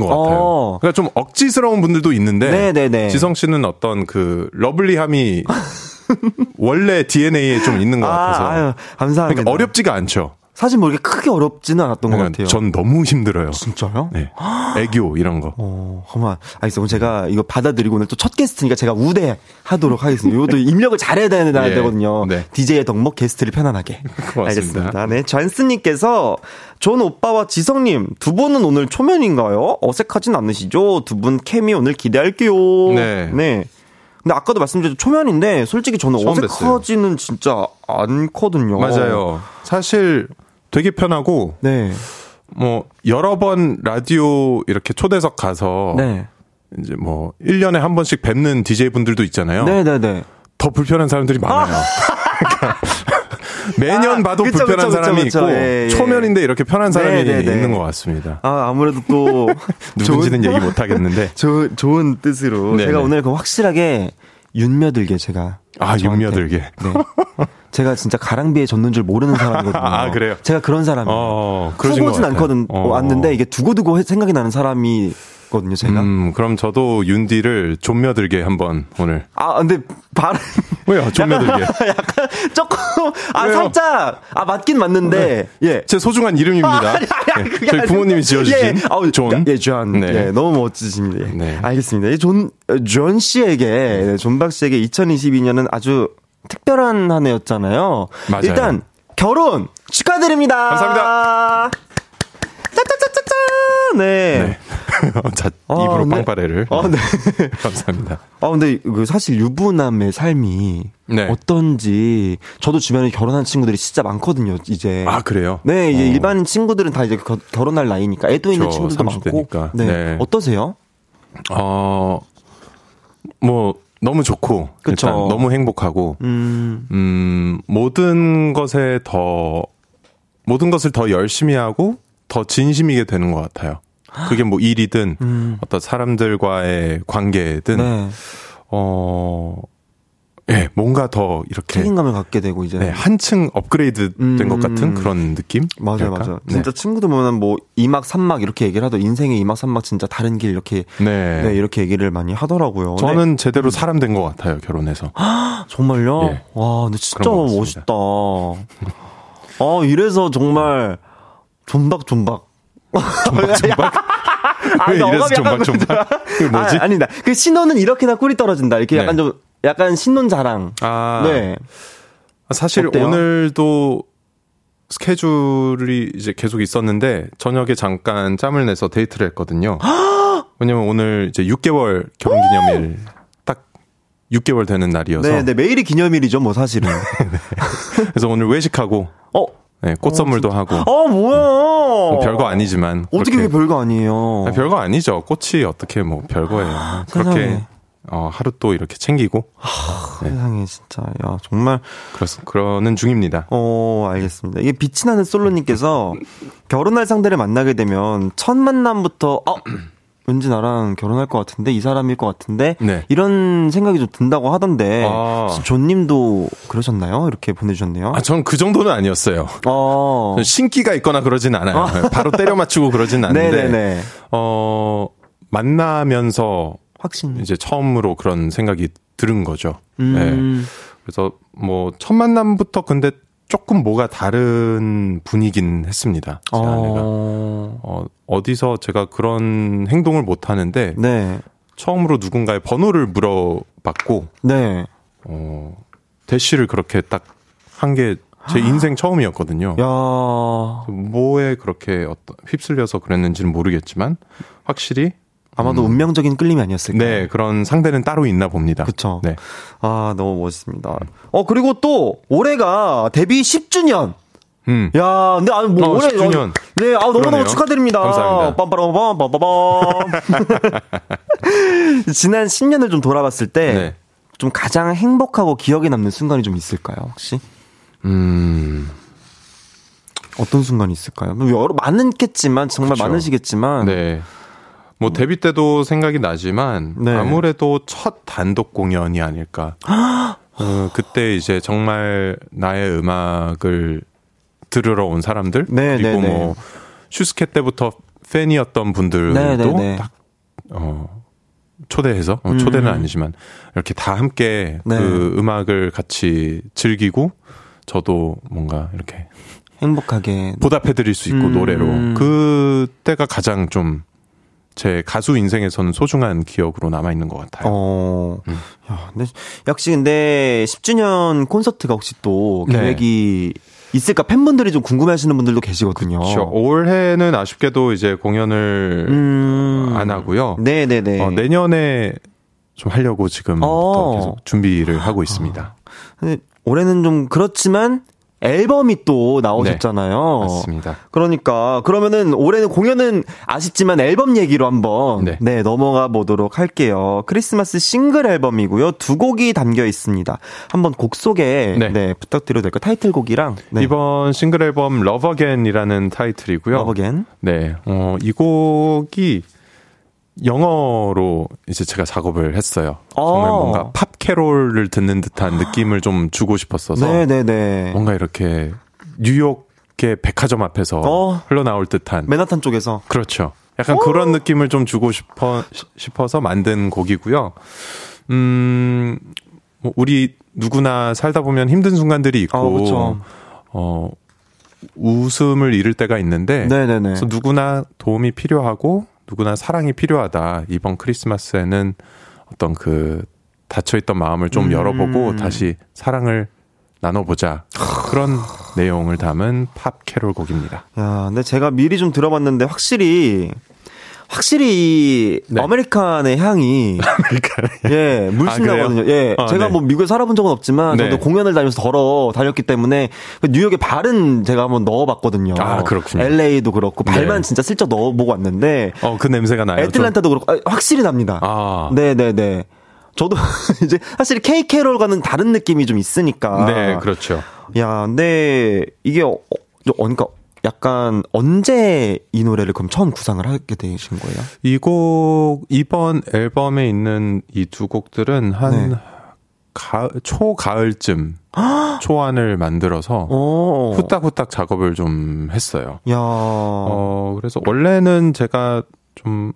것 같아요. 어. 그러니까 좀 억지스러운 분들도 있는데 네네네. 지성 씨는 어떤 그 lovely함이 원래 DNA에 좀 있는 것 같아서 아, 아유, 감사합니다. 그러니까 어렵지가 않죠. 사실 뭐 이렇게 크게 어렵지는 않았던 것 그러니까 같아요. 전 너무 힘들어요. 진짜요? 네. 애교 이런 거. 어, 정말. 알겠어. 그럼 제가 이거 받아들이고 오늘 또 첫 게스트니까 제가 우대하도록 하겠습니다. 이것도 입력을 잘해야 되는 예, 되거든요. 네. DJ의 덕목 게스트를 편안하게. 고맙습니다. 알겠습니다. 네. 잔스님께서 존 오빠와 지성님 두 분은 오늘 초면인가요? 어색하진 않으시죠? 두 분 케미 오늘 기대할게요. 네. 근데 아까도 말씀드렸죠. 초면인데 솔직히 저는 어색하지는 진짜 않거든요. 맞아요. 사실 되게 편하고 네. 뭐 여러 번 라디오 이렇게 초대석 가서 네. 이제 뭐 1년에 한 번씩 뵙는 DJ 분들도 있잖아요. 네 네 네. 더 불편한 사람들이 많아요. 그러니까 매년 아, 봐도 그쵸, 불편한 그쵸, 사람이 그쵸, 있고 예, 예. 초면인데 이렇게 편한 사람이 네, 네, 네. 있는 것 같습니다. 아, 아무래도 또. 누군지는 좋은- 얘기 못 하겠는데. 조, 좋은 뜻으로 네네. 제가 오늘 그 확실하게 윤며들게 제가 아, 저한테- 윤며들게. 네. 제가 진짜 가랑비에 젖는 줄 모르는 사람이거든요. 아, 그래요? 제가 그런 사람이에요. 어, 것 같아요. 않거든 어. 왔는데 이게 두고두고 생각이 나는 사람이 거든요. 제가. 음, 그럼 저도 윤디를 좀며들게 한번 오늘. 아 근데 발음 왜요? 좀며들게. 약간 조금 아 왜요? 살짝 아 맞긴 맞는데 예. 제 소중한 이름입니다. 네, 그게 저희 아니고. 부모님이 지어 주신 예, 아우, 존. 예, 존. 네. 예, 너무 멋지십니다. 예. 네. 알겠습니다. 이 존, 어, 존 씨에게, 네, 존박 씨에게 2022년은 아주 특별한 한 해였잖아요. 맞아요. 일단, 결혼 축하드립니다. 감사합니다. 짜짜짜짜짜! 네. 자, 아, 입으로 네. 빵빠레를. 아, 네. 감사합니다. 아, 근데 그 사실 유부남의 삶이 네. 어떤지 저도 주변에 결혼한 친구들이 진짜 많거든요, 이제. 아, 그래요? 네, 이제 어. 일반 친구들은 다 이제 겨- 결혼할 나이니까 애도 있는 친구들도 30 많고. 대니까. 네. 네. 어떠세요? 어, 뭐, 너무 좋고. 그쵸. 일단 너무 행복하고. 음, 음, 모든 것에 더, 모든 것을 더 열심히 하고 더 진심이게 되는 것 같아요. 그게 뭐 일이든 음. 어떤 사람들과의 관계든, 네. 어, 예, 뭔가 더 이렇게 책임감을 갖게 되고 이제. 네, 한층 업그레이드 된 음. 것 같은 그런 느낌? 맞아요? 맞아요. 네. 진짜 친구들 보면 뭐 2막, 3막 이렇게 얘기를 하더 인생의 2막, 3막 진짜 다른 길 이렇게 네. 네, 이렇게 얘기를 많이 하더라고요. 네. 저는 제대로 사람 된 것 같아요, 결혼해서. 정말요? 예. 와, 근데 진짜 멋있다. 아, 이래서 정말 존박존박. 존박존박? 왜 이래서 존박존박? 뭐지? 아, 아니다. 그 신혼은 이렇게나 꿀이 떨어진다. 이렇게 네. 약간 좀, 약간 신혼 자랑. 아, 네. 사실 어때요? 오늘도 스케줄이 이제 계속 있었는데 저녁에 잠깐 짬을 내서 데이트를 했거든요. 왜냐면 오늘 이제 6개월 결혼 기념일 딱 6개월 되는 날이어서 네, 네, 매일이 기념일이죠, 뭐, 사실은. 그래서 오늘 외식하고 어, 네, 꽃 선물도 하고 어, 뭐야. 뭐 별거 아니지만 어떻게 그렇게- 그게 별거 아니에요. 아, 별거 아니죠. 꽃이 어떻게 뭐 별거예요. 그렇게 세상에. 어, 하루 또 이렇게 챙기고 세상에, 진짜. 야, 정말. 그렇, 그러는 중입니다. 어, 알겠습니다. 이게 빛이 나는 솔로님께서 결혼할 상대를 만나게 되면 첫 만남부터, 어, 왠지 나랑 결혼할 것 같은데, 이 사람일 것 같은데, 네. 이런 생각이 좀 든다고 하던데, 아. 존님도 그러셨나요? 이렇게 보내주셨네요. 아, 전 그 정도는 아니었어요. 어. 전 신기가 있거나 그러진 않아요. 바로 때려 맞추고 그러진 않는데, 네네네. 어, 만나면서 확신. 이제 처음으로 그런 생각이 들은 거죠. 음. 네. 그래서 뭐, 첫 만남부터 근데 조금 뭐가 다른 분이긴 했습니다. 제 아내가. 어. 어, 어디서 제가 그런 행동을 못 하는데, 네. 처음으로 누군가의 번호를 물어봤고, 네. 어, 대시를 그렇게 딱 한 게 제 인생 처음이었거든요. 야 뭐에 그렇게 어떤 휩쓸려서 그랬는지는 모르겠지만, 확실히, 아마도 운명적인 끌림이 아니었을까. 네, 그런 상대는 따로 있나 봅니다. 그쵸. 네. 아, 너무 멋있습니다. 어, 그리고 또, 올해가 데뷔 10주년. 음. 야, 근데 아니 뭐 어, 올해 10주년. 네, 아 너무 너무. 축하드립니다. 감사합니다. 빰빠라밤 빰빠밤. 지난 10년을 좀 돌아봤을 때 네. 좀 가장 행복하고 기억에 남는 순간이 좀 있을까요, 혹시? 음. 어떤 순간이 있을까요? 뭐 여러 많겠지만 정말 그쵸. 많으시겠지만 네. 뭐 데뷔 때도 생각이 나지만 네. 아무래도 첫 단독 공연이 아닐까. 어, 그때 이제 정말 나의 음악을 들으러 온 사람들 네, 그리고 네, 네. 뭐 슈스케 때부터 팬이었던 분들도 네, 네, 네. 딱 어, 초대해서 어, 초대는 음. 아니지만 이렇게 다 함께 네. 그 음악을 같이 즐기고 저도 뭔가 이렇게 행복하게 보답해드릴 수 있고 음. 노래로 그때가 가장 좀 제 가수 인생에서는 소중한 기억으로 남아 있는 것 같아요. 어. 음. 야, 근데 역시 근데 10주년 콘서트가 혹시 또 네. 계획이 있을까 팬분들이 좀 궁금해하시는 분들도 계시거든요. 그렇죠. 올해는 아쉽게도 이제 공연을 음. 안 하고요. 네네네. 어, 내년에 좀 하려고 지금부터 어. 계속 준비를 하고 있습니다. 근데 올해는 좀 그렇지만 앨범이 또 나오셨잖아요. 맞습니다. 그러니까 그러면은 올해는 공연은 아쉽지만 앨범 얘기로 한번 네. 네. 넘어가 보도록 할게요. 크리스마스 싱글 앨범이고요. 두 곡이 담겨 있습니다. 한번 곡 소개 네. 네. 부탁드려도 될까요? 타이틀곡이랑 네. 이번 싱글 앨범 Love Again이라는 타이틀이고요. Love Again. 네, 어, 이 곡이 영어로 이제 제가 작업을 했어요. 정말 어. 뭔가 팝 캐롤을 듣는 듯한 느낌을 좀 주고 싶었어서 네네네. 뭔가 이렇게 뉴욕의 백화점 앞에서 어. 흘러나올 듯한 맨하탄 쪽에서 그렇죠. 약간 그런 느낌을 좀 주고 싶어 싶어서 만든 곡이고요. 음, 뭐 우리 누구나 살다 보면 힘든 순간들이 있고 어, 그쵸. 어 웃음을 잃을 때가 있는데 네네네. 그래서 누구나 도움이 필요하고 누구나 사랑이 필요하다. 이번 크리스마스에는 어떤 그 닫혀있던 마음을 좀 음. 열어보고 다시 사랑을 나눠보자. 그런 내용을 담은 팝 캐롤 곡입니다. 야, 근데 제가 미리 좀 들어봤는데 확실히 확실히 이 네. 아메리칸의 향이 예 물씬 아? 나거든요. 예, 아, 제가 네. 뭐 미국에 살아본 적은 없지만 네. 저도 공연을 다니면서 걸어 다녔기 때문에 그 뉴욕의 발은 제가 한번 넣어봤거든요. 아, 그렇군요. LA도 그렇고 발만 네. 진짜 슬쩍 넣어보고 왔는데 어, 그 냄새가 나요. 좀? 애틀란타도 그렇고 아, 확실히 납니다. 아. 네네네. 저도 이제 사실 K 캐롤과는 다른 느낌이 좀 있으니까. 네, 그렇죠. 야, 근데 이게 어, 어, 그러니까 약간 언제 이 노래를 그럼 처음 구상을 하게 되신 거예요? 이 곡, 이번 앨범에 있는 이 두 곡들은 한 네. 가을, 초가을쯤 초안을 만들어서 어. 후딱후딱 작업을 좀 했어요. 야. 어, 그래서 원래는 제가 좀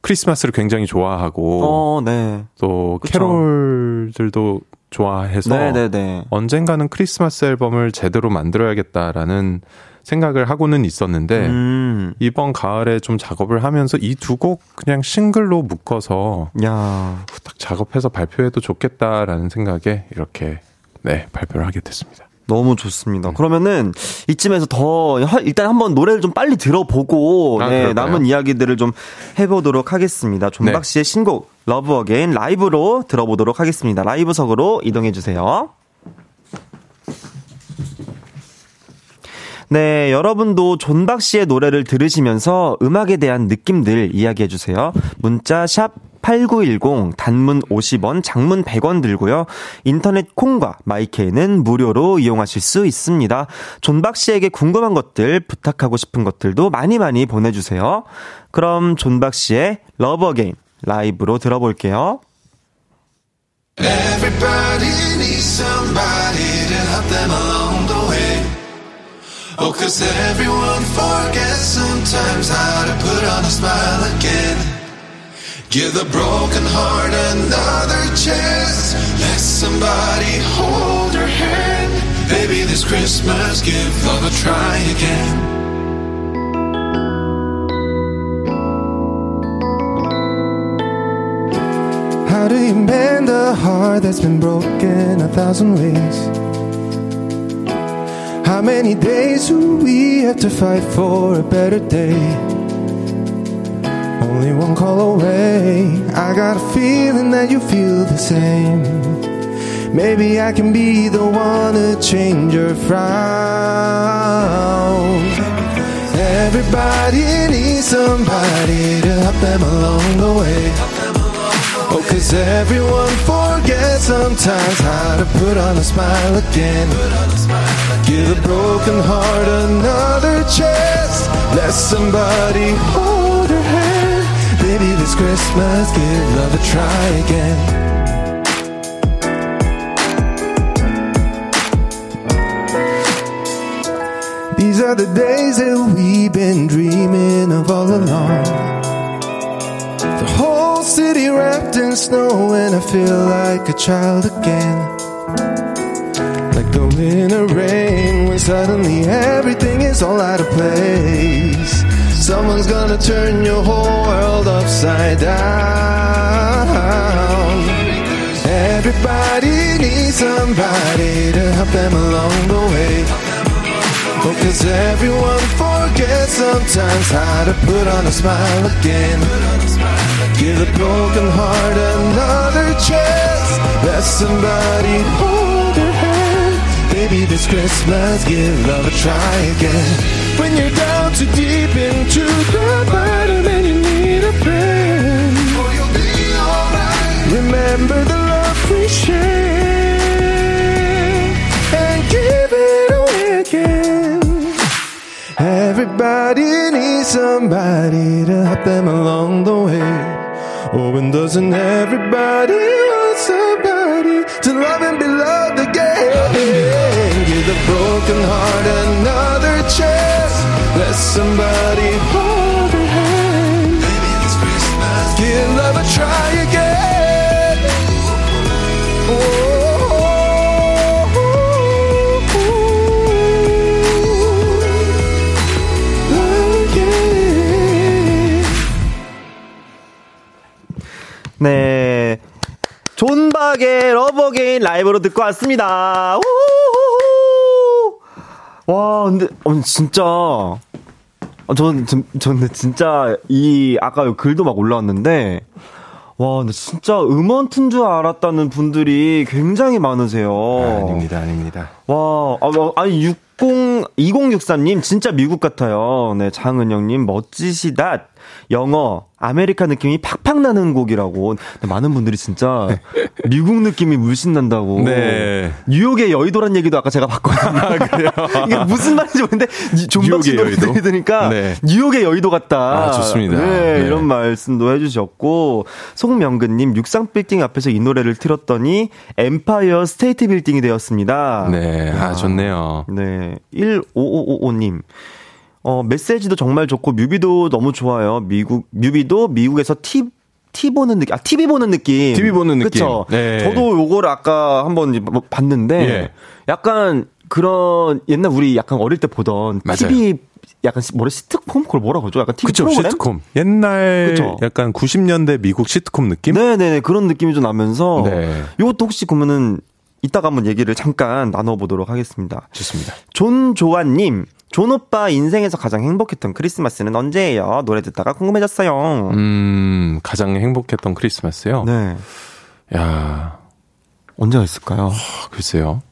크리스마스를 굉장히 좋아하고 어, 네. 또 그쵸. 캐롤들도 좋아해서 네네네. 언젠가는 크리스마스 앨범을 제대로 만들어야겠다라는 생각을 하고는 있었는데 음. 이번 가을에 좀 작업을 하면서 이 두 곡 그냥 싱글로 묶어서 야. 후딱 작업해서 발표해도 좋겠다라는 생각에 이렇게 네 발표를 하게 됐습니다. 너무 좋습니다. 그러면은 이쯤에서 더 하- 일단 한번 노래를 좀 빨리 들어보고 아, 네? 남은 이야기들을 좀 해보도록 하겠습니다. 존박 네. 씨의 신곡 Love Again 라이브로 들어보도록 하겠습니다. 라이브석으로 이동해 주세요. 네, 여러분도 존박 씨의 노래를 들으시면서 음악에 대한 느낌들 이야기해 주세요. 문자 샵 8910 단문 50원, 장문 100원 들고요. 인터넷 콩과 my K는 무료로 이용하실 수 있습니다. 존박 씨에게 궁금한 것들, 부탁하고 싶은 것들도 많이 많이 보내 주세요. 그럼 존박 씨의 Love Again 라이브로 들어볼게요. Everybody needs somebody to help them along. Oh, cause everyone forgets sometimes how to put on a smile again. Give the broken heart another chance. Let somebody hold your hand. Baby, this Christmas, give love a try again. How do you mend a heart that's been broken a thousand ways? How many days do we have to fight for a better day? Only one call away. I got a feeling that you feel the same. Maybe I can be the one to change your frown. Everybody needs somebody to help them along the way. Oh, cause everyone forgets sometimes how to put on a smile again. Give a broken heart another chance. Let somebody hold her hand. Baby, this Christmas, give love a try again. These are the days that we've been dreaming of all along. The whole city wrapped in snow, and I feel like a child again. Like the rain when suddenly everything is all out of place. Someone's gonna turn your whole world upside down. Everybody needs somebody to help them along the way. Oh, cause everyone forgets sometimes how to put on a smile again. Give a broken heart another chance. Let somebody hold Baby, this Christmas, give love a try again. When you're down too deep into the bottom and you need a friend. Oh, you'll be alright. Remember the love we share. And give it away again. Everybody needs somebody to help them along the way. Oh, and doesn't everybody want somebody to love broken heart another chance. Let somebody hold your hand. Baby, this Christmas, give love a try again. Oh. 네. 존박의 Love Again 라이브로 듣고 왔습니다. 우후후후. 와, 근데, 어, 진짜. 어, 전, 전, 전 진짜, 이, 아까 글도 막 올라왔는데, 와, 근데 진짜 음원 튼 줄 알았다는 분들이 굉장히 많으세요. 아닙니다, 아닙니다. 와, 아, 뭐, 아니, 60, 2063님, 진짜 미국 같아요. 네, 장은영님, 멋지시다. 영어, 아메리카 느낌이 팍팍 나는 곡이라고. 많은 분들이 진짜 미국 느낌이 물씬 난다고. 네. 뉴욕의 여의도란 얘기도 아까 제가 봤거든요. 그래요? 이게 무슨 말인지 모르는데, 존박씨 노래 여의도? 들으니까, 네. 뉴욕의 여의도 같다. 아, 좋습니다. 네, 네. 이런 말씀도 해주셨고, 송명근님, 육삼 빌딩 앞에서 이 노래를 틀었더니, 엠파이어 스테이트 빌딩이 되었습니다. 네, 아, 좋네요. 네. 15555님. 어, 메시지도 정말 좋고, 뮤비도 너무 좋아요. 미국, 뮤비도 미국에서 티, 티 보는 느낌, 아, TV 보는 느낌. TV 보는 느낌. 그쵸. 네. 저도 요거를 아까 한번 뭐 봤는데, 예. 약간 그런, 옛날 우리 약간 어릴 때 보던 맞아요. TV, 약간 시- 뭐래, 시트콤? 그걸 뭐라 그러죠? 약간 TV 그쵸, 프로그램? 시트콤. 옛날 그쵸. 약간 90년대 미국 시트콤 느낌? 네네네. 그런 느낌이 좀 나면서, 네. 요것도 혹시 그러면은, 이따가 한번 얘기를 잠깐 나눠보도록 하겠습니다. 좋습니다. 존조아님, 존 오빠 인생에서 가장 행복했던 크리스마스는 언제예요? 노래 듣다가 궁금해졌어요. 음, 가장 행복했던 크리스마스요? 네. 야 언제가 있을까요? 글쎄요.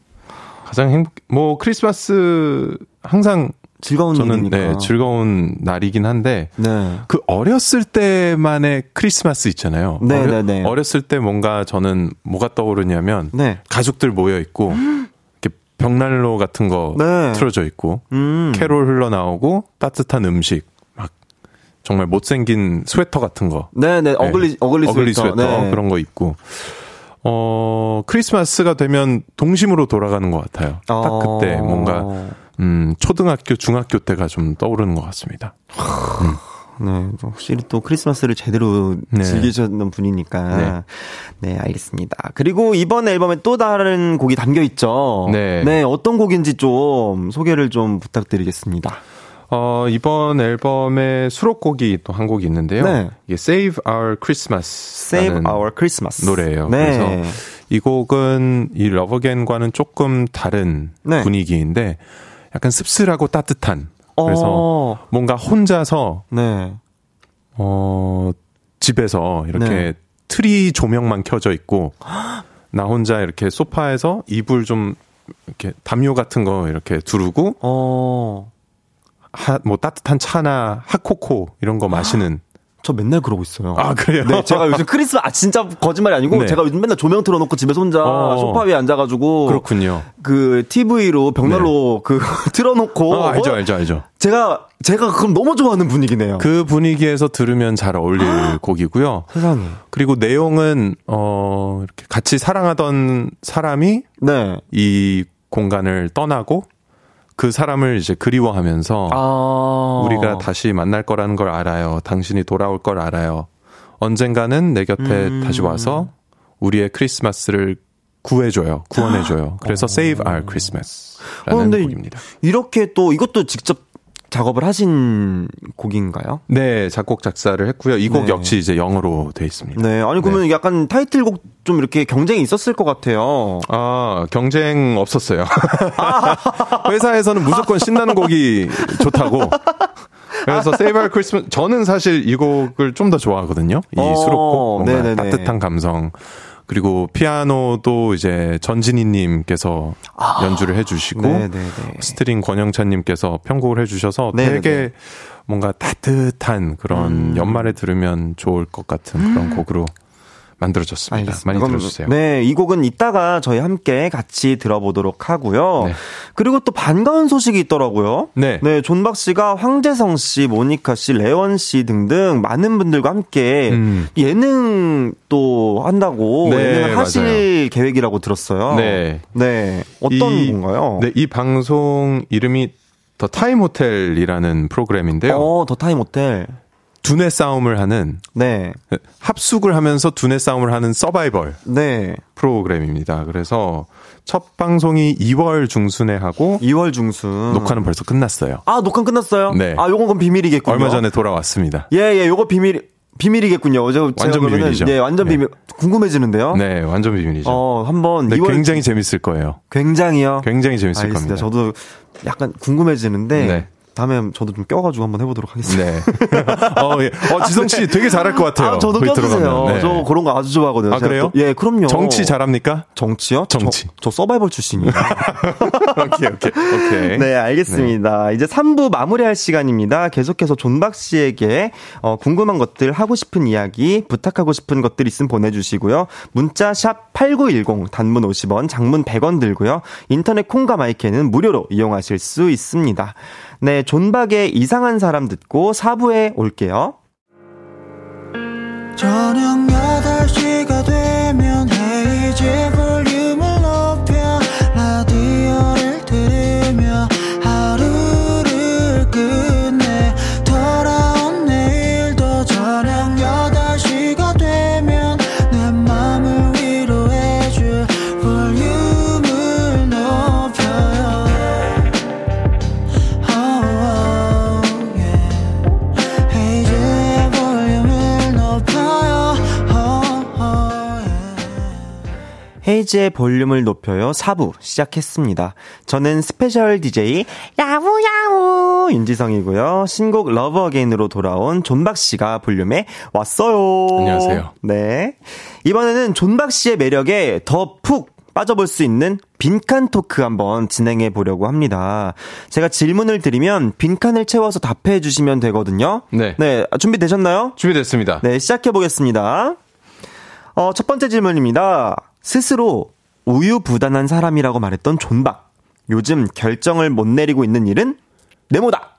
가장 행복, 뭐, 크리스마스 항상 즐거운 저는 일이니까. 네, 즐거운 날이긴 한데, 네. 그 어렸을 때만의 크리스마스 있잖아요. 네, 어려, 네, 네. 어렸을 때 뭔가 저는 뭐가 떠오르냐면, 네. 가족들 모여 있고, 이렇게 벽난로 같은 거 네. 틀어져 있고, 음. 캐롤 흘러나오고, 따뜻한 음식, 막, 정말 못생긴 스웨터 같은 거. 네네. 네. ugly, ugly, 스웨터. 네. 그런 거 입고 어 크리스마스가 되면 동심으로 돌아가는 것 같아요. 딱 어. 그때 뭔가 음 초등학교 중학교 때가 좀 떠오르는 것 같습니다. 네. 확실히 또 크리스마스를 제대로 네. 즐기셨는 분이니까. 네. 알겠습니다. 그리고 이번 앨범에 또 다른 곡이 담겨 있죠. 네. 어떤 곡인지 좀 소개를 좀 부탁드리겠습니다. 어 이번 앨범의 수록곡이 또 한 곡이 있는데요. 네. 이게 Save Our Christmas Save Our Christmas. 노래예요. 네. 그래서 이 곡은 이 Love Again과는 조금 다른 네. 분위기인데 약간 씁쓸하고 따뜻한 그래서 어. 뭔가 혼자서 네. 어, 집에서 이렇게 네. 트리 조명만 켜져 있고, 나 혼자 이렇게 소파에서 이불 좀, 이렇게 담요 같은 거 이렇게 두르고, 어. 하, 뭐 따뜻한 차나 핫코코 이런 거 마시는 저 맨날 그러고 있어요. 아, 그래요? 네, 제가 요즘 크리스마스, 아, 진짜 거짓말이 아니고, 네. 제가 요즘 맨날 조명 틀어놓고 집에서 혼자 어. 소파 위에 앉아가지고. 그렇군요. 그, TV로 벽난로 그, 틀어놓고. 어, 알죠, 뭐 알죠, 알죠. 제가, 제가 그럼 너무 좋아하는 분위기네요. 그 분위기에서 들으면 잘 어울릴 곡이고요. 세상에. 그리고 내용은 어 이렇게 같이 사랑하던 사람이 네. 이 공간을 떠나고 그 사람을 이제 그리워하면서 아. 우리가 다시 만날 거라는 걸 알아요. 당신이 돌아올 걸 알아요. 언젠가는 내 곁에 음. 다시 와서 우리의 크리스마스를 구해줘요. 구원해줘요. 그래서 Save Our 어, Christmas라는 근데 곡입니다. 이렇게 또, 이것도 직접 작업을 하신 곡인가요? 네, 작곡 작사를 했고요. 이곡 네. 역시 이제 영어로 돼 있습니다. 네. 아니, 그러면 약간 타이틀곡 좀 이렇게 경쟁이 있었을 것 같아요. 아, 경쟁 없었어요. 회사에서는 무조건 신나는 곡이 좋다고. 그래서 Save Our Christmas, 저는 사실 이 곡을 좀 더 좋아하거든요. 이 어, 수록곡, 뭔가 네네네. 따뜻한 감성. 그리고 피아노도 이제 전진희님께서 연주를 해주시고, 아. 네네네. 스트링 권영찬님께서 편곡을 해주셔서 네네네. 되게 뭔가 따뜻한 그런 음. 연말에 들으면 좋을 것 같은 그런 곡으로 만들어졌습니다. 많이 그럼, 들어주세요. 네, 이 곡은 이따가 저희 함께 같이 들어보도록 하고요. 네. 그리고 또 반가운 소식이 있더라고요. 네. 네, 존박 씨가 황재성 씨, 모니카 씨, 레원 씨 등등 많은 분들과 함께 음. 예능 또 한다고 네, 예능을 하실 맞아요. 계획이라고 들었어요. 네. 네. 어떤 이- 건가요? 네, 이 방송 이름이 The Time Hotel이라는 프로그램인데요. 어, The Time Hotel. 두뇌 싸움을 하는 네. 합숙을 하면서 두뇌 싸움을 하는 서바이벌 네. 프로그램입니다. 그래서 첫 방송이 2월 중순에 하고 2월 중순. 녹화는 벌써 끝났어요. 아, 녹화 끝났어요? 네. 아, 요건 그럼 비밀이겠군요. 얼마 전에 돌아왔습니다. 예, 예, 요거 비밀, 비밀이겠군요. 제가 완전 그러면은, 비밀이죠. 예, 완전 네. 비밀. 궁금해지는데요? 네, 완전 비밀이죠. 어, 한번 네, 2월 굉장히 재밌을 거예요. 굉장히요. 굉장히 재밌을 알겠습니다. 겁니다. 저도 약간 궁금해지는데 네. 다음에 저도 좀 껴가지고 한번 해보도록 하겠습니다. 네. 어, 예. 어, 지성 씨 되게 잘할 것 같아요. 아, 저도 껴주세요. 네. 저 그런 거 아주 좋아하거든요. 아, 그래요? 또- 예, 그럼요. 정치 잘합니까? 정치요? 정치. 저, 저 서바이벌 출신이에요. 오케이, 오케이. 오케이. 네, 알겠습니다. 이제 3부 마무리할 시간입니다. 계속해서 존박 씨에게 어, 궁금한 것들, 하고 싶은 이야기, 부탁하고 싶은 것들 있으면 보내주시고요. 문자 샵 8910, 단문 50원, 장문 100원 들고요. 인터넷 콩과 마이크는 무료로 이용하실 수 있습니다. 네, 존박의 이상한 사람 듣고 4부에 올게요. 저녁 8시가 되 이즈의 볼륨을 높여요 4부 시작했습니다. 저는 스페셜 DJ 야무야무 윤지성이고요. 신곡 Love Again으로 돌아온 존박 씨가 볼륨에 왔어요. 안녕하세요. 네. 이번에는 존박 씨의 매력에 더 푹 빠져볼 수 있는 빈칸 토크 한번 진행해 보려고 합니다. 제가 질문을 드리면 빈칸을 채워서 답해 주시면 되거든요. 네. 네, 준비되셨나요? 준비됐습니다. 네, 시작해 보겠습니다. 어, 첫 번째 질문입니다. 스스로 우유부단한 사람이라고 말했던 존박. 요즘 결정을 못 내리고 있는 일은 네모다.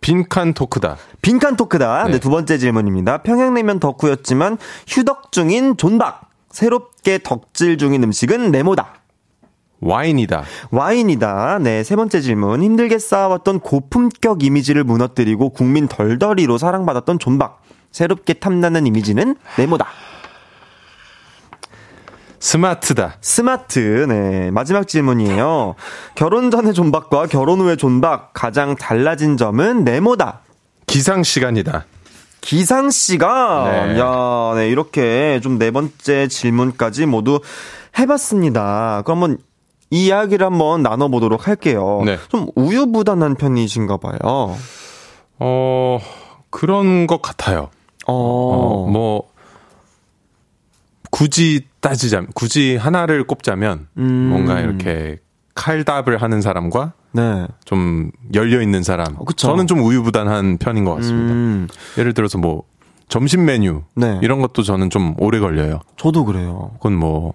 빈칸 토크다. 빈칸 토크다. 네. 네. 두 번째 질문입니다. 평양냉면 덕후였지만 휴덕 중인 존박. 새롭게 덕질 중인 음식은 네모다. 와인이다. 와인이다. 네, 세 번째 질문. 힘들게 쌓아왔던 고품격 이미지를 무너뜨리고 국민 덜덜이로 사랑받았던 존박. 새롭게 탐나는 이미지는 네모다. 스마트다. 스마트. 네. 마지막 질문이에요. 결혼 전의 존박과 결혼 후의 존박 가장 달라진 점은 네모다. 기상 시간이다. 기상 시간 네. 야, 네, 이렇게 좀 네 번째 질문까지 모두 해 봤습니다. 그럼 한번 이 이야기를 한번 나눠 보도록 할게요. 네. 좀 우유부단한 편이신가 봐요. 어, 그런 것 같아요. 어, 어, 뭐, 굳이 따지자면, 굳이 하나를 꼽자면, 음. 뭔가 이렇게 칼답을 하는 사람과 네. 좀 열려 있는 사람. 어. 저는 좀 우유부단한 편인 것 같습니다. 음, 예를 들어서 뭐, 점심 메뉴 네. 이런 것도 저는 좀 오래 걸려요. 저도 그래요. 그건 뭐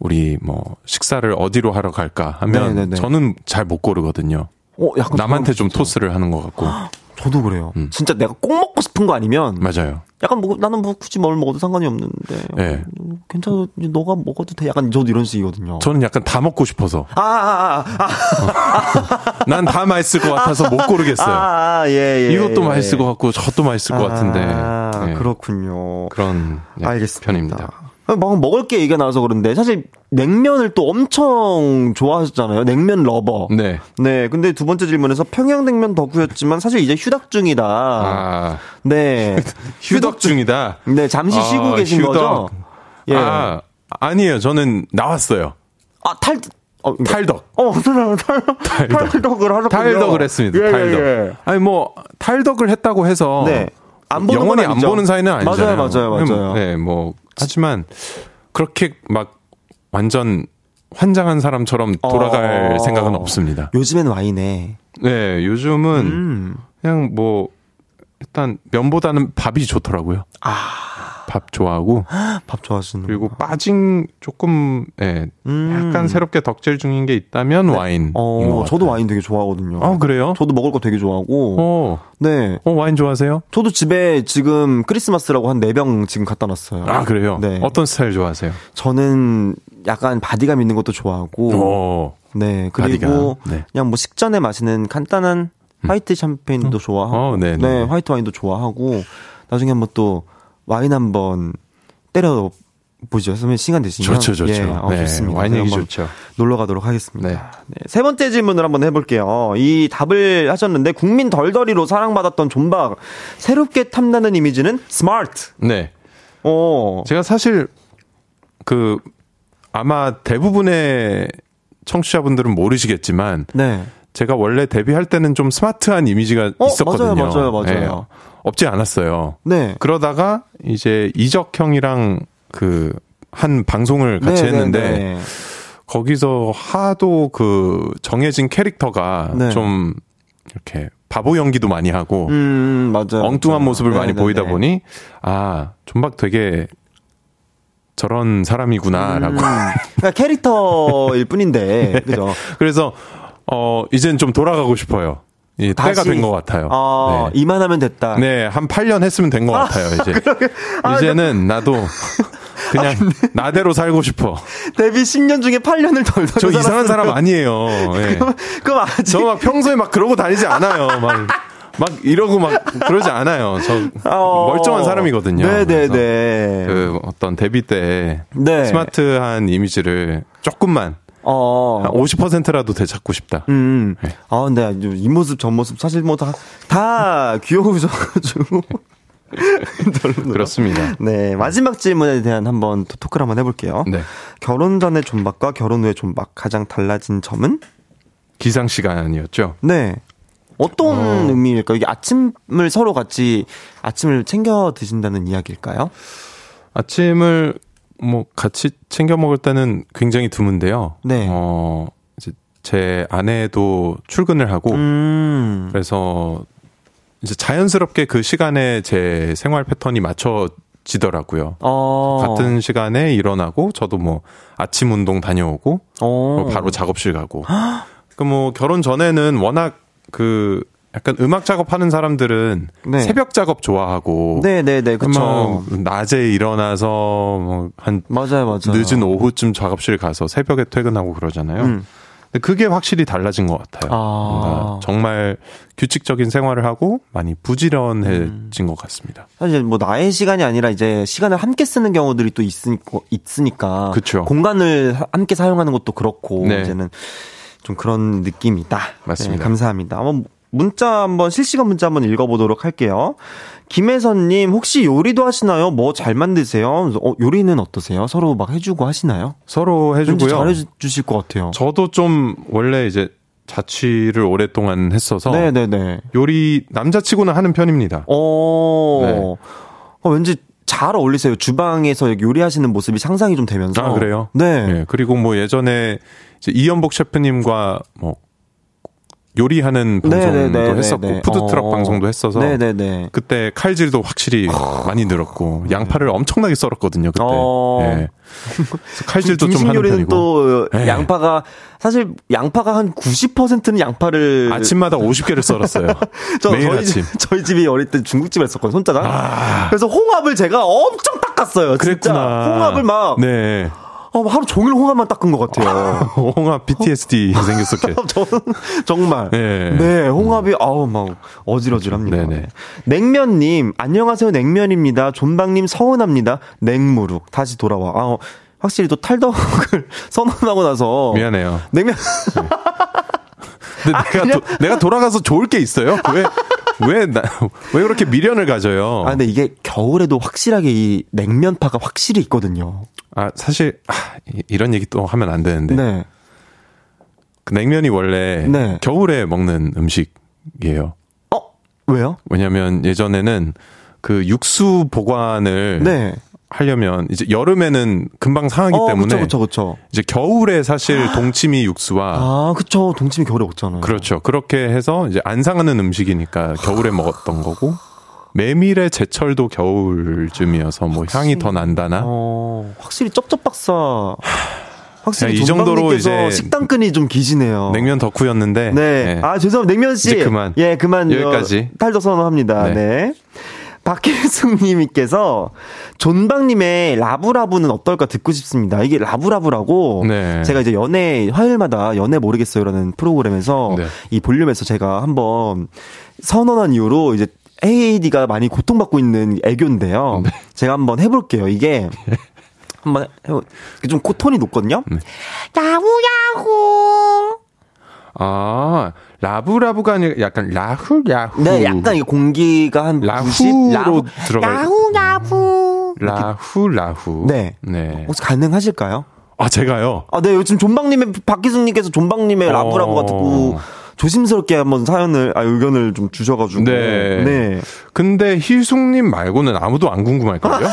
우리 뭐 식사를 어디로 하러 갈까 하면 네네네. 저는 잘 못 고르거든요. 어, 약간 남한테 좀 비슷해요. 토스를 하는 것 같고 저도 그래요. 음. 진짜 내가 꼭 먹고 싶은 거 아니면 맞아요. 약간 뭐 나는 뭐 굳이 뭘 먹어도 상관이 없는데 네. 음, 괜찮아 너가 먹어도 돼 약간 저도 이런 식이거든요. 저는 약간 다 먹고 싶어서 아, 아, 아, 아, 난다 맛있을 것 같아서 못 고르겠어요. 아, 아, 예, 예. 이것도 예. 맛있을 것 같고 저것도 맛있을 것 같은데 아, 네. 그렇군요. 그런 네, 알겠습니다. 편입니다. 막 먹을 게 얘기가 나와서 그런데 사실 냉면을 또 엄청 좋아하셨잖아요. 냉면 lover. 네. 네, 근데 두 번째 질문에서 평양냉면 덕후였지만 사실 이제 휴덕 중이다. 아 네. 휴덕 중이다. 네, 잠시 쉬고 아, 계신 휴덕. 거죠? 예. 아 아니에요. 저는 나왔어요. 아, 탈, 어, 탈덕. 어, 탈, 탈, 탈덕을 하셨군요. 탈덕을 했습니다. 예, 탈덕. 예, 아니 뭐 탈덕을 했다고 해서 네. 안 보는 영원히 건 안. 보는 사이는 아니잖아요. 맞아요, 맞아요, 맞아요. 네, 뭐 하지만 그렇게 막 완전 환장한 사람처럼 돌아갈 어. 생각은 없습니다. 요즘엔 와인에. 네, 요즘은 음. 그냥 뭐 일단 면보다는 밥이 좋더라고요. 밥 좋아하고 밥 좋아하시는 그리고 빠진 조금 예, 음. 약간 새롭게 덕질 중인 게 있다면 와인인 것 어. 저도 와인 되게 좋아하거든요. 어 그래요? 저도 먹을 거 되게 좋아하고. 어, 네. 어 와인 좋아하세요? 저도 집에 지금 크리스마스라고 한 4병 지금 갖다 놨어요. 아 그래요? 네. 어떤 스타일 좋아하세요? 저는 약간 바디감 있는 것도 좋아하고. 어, 네. 그리고 네. 그냥 뭐 식전에 마시는 간단한 화이트 샴페인도 좋아하고. 어, 네네. 네, 화이트 와인도 좋아하고. 나중에 한번 또 와인 한번 때려 보죠. 선생님 시간 되시면. 좋죠, 좋죠. 예, 어, 네, 좋습니다. 와인 네, 얘기 좋죠. 놀러 가도록 하겠습니다. 네. 네, 세 번째 질문을 한번 해볼게요. 이 답을 하셨는데 국민 덜덜이로 사랑받았던 존박 새롭게 탐나는 이미지는 스마트. 네. 어. 제가 사실 그 아마 대부분의 청취자분들은 모르시겠지만 네. 제가 원래 데뷔할 때는 좀 스마트한 이미지가 어, 있었거든요. 맞아요, 맞아요, 맞아요. 예, 없지 않았어요. 네. 그러다가 이제 이적 형이랑 그 한 방송을 같이 네, 했는데 네, 네. 거기서 하도 그 정해진 캐릭터가 네. 좀 이렇게 바보 연기도 많이 하고 음, 맞아요. 엉뚱한 맞아요. 모습을 많이 네, 네, 보이다 네. 보니 아 존박 되게 저런 사람이구나라고 음, 그러니까 캐릭터일 뿐인데. 그죠? 그래서 어 이젠 좀 돌아가고 싶어요. 이 때가 다시. 된것 같아요. 아, 네. 이만하면 됐다. 네, 한 8년 했으면 된 것 같아요, 이제. 아, 이제는 나도 그냥 나대로 살고 싶어. 데뷔 10년 중에 8년을 덜덜 저 이상한 사람 아니에요. 예. 그럼 아직 저막 평소에 막 그러고 다니지 않아요. 막, 막 이러고 막 그러지 않아요. 저 어. 멀쩡한 사람이거든요. 네네네. 그래서 그 어떤 데뷔 때 네. 스마트한 이미지를 조금만 어. 한 50%라도 되찾고 싶다. 음. 네. 아, 근데 이 모습, 저 모습, 사실 뭐 다, 다 귀여우셔가지고. 그렇습니다. 네. 마지막 질문에 대한 한번 또 토크를 한번 해볼게요. 네. 결혼 전의 존박과 결혼 후의 존박 가장 달라진 점은? 기상 시간이었죠. 네. 어떤 의미일까요? 이게 아침을 서로 같이 아침을 챙겨 드신다는 이야기일까요? 아침을 뭐 같이 챙겨 먹을 때는 굉장히 드문데요. 네. 어, 이제 제 아내도 출근을 하고 음. 그래서 이제 자연스럽게 그 시간에 제 생활 패턴이 맞춰 지더라고요. 어. 같은 시간에 일어나고 저도 뭐 아침 운동 다녀오고 어. 그리고 바로 작업실 가고. 그 뭐 결혼 전에는 워낙 그 약간 음악 작업하는 사람들은 네. 새벽 작업 좋아하고 네네네. 뭐 낮에 일어나서 뭐한 맞아요, 맞아요. 늦은 오후쯤 작업실 가서 새벽에 퇴근하고 그러잖아요. 음. 근데 그게 확실히 달라진 것 같아요. 아. 정말 규칙적인 생활을 하고 많이 부지런해진 음. 것 같습니다. 사실 뭐 나의 시간이 아니라 이제 시간을 함께 쓰는 경우들이 또 있으니까, 있으니까 그쵸. 공간을 하- 함께 사용하는 것도 그렇고 네. 이제는 좀 그런 느낌이다. 맞습니다. 네, 감사합니다. 한번 문자 한번 실시간 문자 한번 읽어보도록 할게요. 김혜선님 혹시 요리도 하시나요? 뭐 잘 만드세요? 어, 요리는 어떠세요? 서로 막 해주고 하시나요? 서로 해주고요. 잘 해주실 것 같아요. 저도 좀 원래 이제 자취를 오랫동안 했어서 네네네. 요리 남자치고는 하는 편입니다. 어, 네. 어, 왠지 잘 어울리세요. 주방에서 요리하시는 모습이 상상이 좀 되면서. 아 그래요? 네. 예, 그리고 뭐 예전에 이제 이연복 셰프님과 뭐 요리하는 방송도 네네네네네. 했었고 푸드트럭 어. 방송도 했어서 네네네. 그때 칼질도 확실히 많이 늘었고 양파를 엄청나게 썰었거든요 그때. 어. 예. 칼질도 좀 하는 요리는 편이고. 또 네. 양파가 사실 양파가 한 90%는 양파를 아침마다 50개를 썰었어요. 저, 매일 저희 아침. 집, 저희 집이 어릴 때 중국집에 했었거든요, 손짜장. 아. 그래서 홍합을 제가 엄청 닦았어요. 진짜. 그랬구나. 홍합을 막, 네. 어, 하루 종일 홍합만 닦은 것 같아요. 홍합 PTSD 생겼었게. 저는 정말. 네. 네. 홍합이, 아우, 막, 어질어질합니다. 네네. 네. 냉면님, 안녕하세요, 냉면입니다. 존박님, 서운합니다. 냉무룩. 다시 돌아와. 아, 어, 확실히 또 탈덕을 선언하고 나서. 미안해요. 냉면. 근데 아, 내가, 그냥- 도, 내가 돌아가서 좋을 게 있어요? 왜, 왜, 나, 왜 그렇게 미련을 가져요? 아, 근데 이게 겨울에도 확실하게 이 냉면파가 확실히 있거든요. 아, 사실, 아, 이- 이런 얘기 또 하면 안 되는데. 네. 그 냉면이 원래 네. 겨울에 먹는 음식이에요. 어? 왜요? 왜냐면 예전에는 그 육수 보관을 네. 하려면 이제 여름에는 금방 상하기 어, 때문에 그쵸, 그쵸, 그쵸. 이제 겨울에 사실 동치미 육수와 아, 그쵸. 동치미 겨울에 먹잖아요. 그렇죠. 그렇게 해서 이제 안 상하는 음식이니까 겨울에 먹었던 거고 메밀의 제철도 겨울쯤이어서 뭐 향이 더 난다나 어, 확실히 쩝쩝박사. 확실히 야, 이 정도로 이제 식단끈이 좀 기시네요. 냉면 덕후였는데 네. 네. 아, 죄송합니다. 냉면 씨. 그만. 예, 그만. 여기까지. 어, 탈덕 선언합니다. 네. 네. 박혜숙님께서 존박님의 라브라브는 어떨까 듣고 싶습니다. 이게 라브라브라고 네. 제가 이제 연애 화요일마다 연애 모르겠어요라는 프로그램에서 네. 이 볼륨에서 제가 한번 선언한 이후로 이제 AAD가 많이 고통받고 있는 애교인데요. 네. 제가 한번 해볼게요. 이게 한번 해보. 좀 톤이 높거든요. 네. 야후야후. 아 라브라브가 아니라 약간 라후 야후 네, 약간 이게 공기가 한 90? 라후로 들어가 야후 야후. 라후 라후 네. 네. 혹시 가능하실까요? 아 제가요 아, 네, 요즘 존박님의 박기숙님께서 존박님의 어. 라브라브가 듣고 조심스럽게 한번 사연을 아 의견을 좀 주셔가지고 네. 네. 근데 희숙님 말고는 아무도 안 궁금할걸요?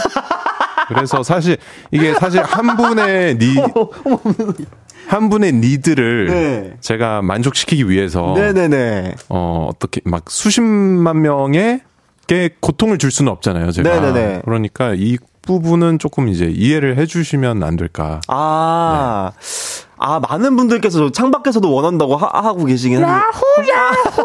그래서 사실 이게 사실 한 분의 니, 한 분의 니드를 네. 제가 만족시키기 위해서 네네네. 어 어떻게 막 수십만 명에게 고통을 줄 수는 없잖아요, 제가. 네네네. 그러니까 이 부분은 조금 이제 이해를 해 주시면 안 될까. 아, 아 많은 분들께서 저 창밖에서도 원한다고 하, 고 계시긴 한데. 야후 야후.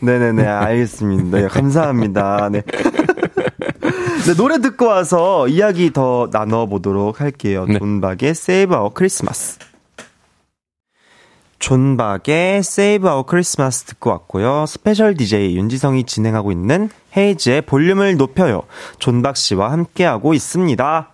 네네네 알겠습니다. 네, 감사합니다. 네. 네, 노래 듣고 와서 이야기 더 나눠보도록 할게요. 네. 존박의 Save Our Christmas. 존박의 Save Our Christmas 듣고 왔고요. 스페셜 DJ 윤지성이 진행하고 있는 헤이즈의 볼륨을 높여요. 존박 씨와 함께하고 있습니다.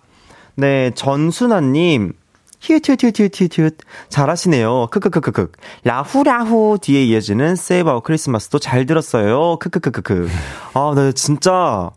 네, 전순아님. 히읗히읗히읗히읗 잘하시네요. 크크크크크. 라후라후 뒤에 이어지는 Save Our Christmas도 잘 들었어요. 크크크크크. 아, 네, 진짜.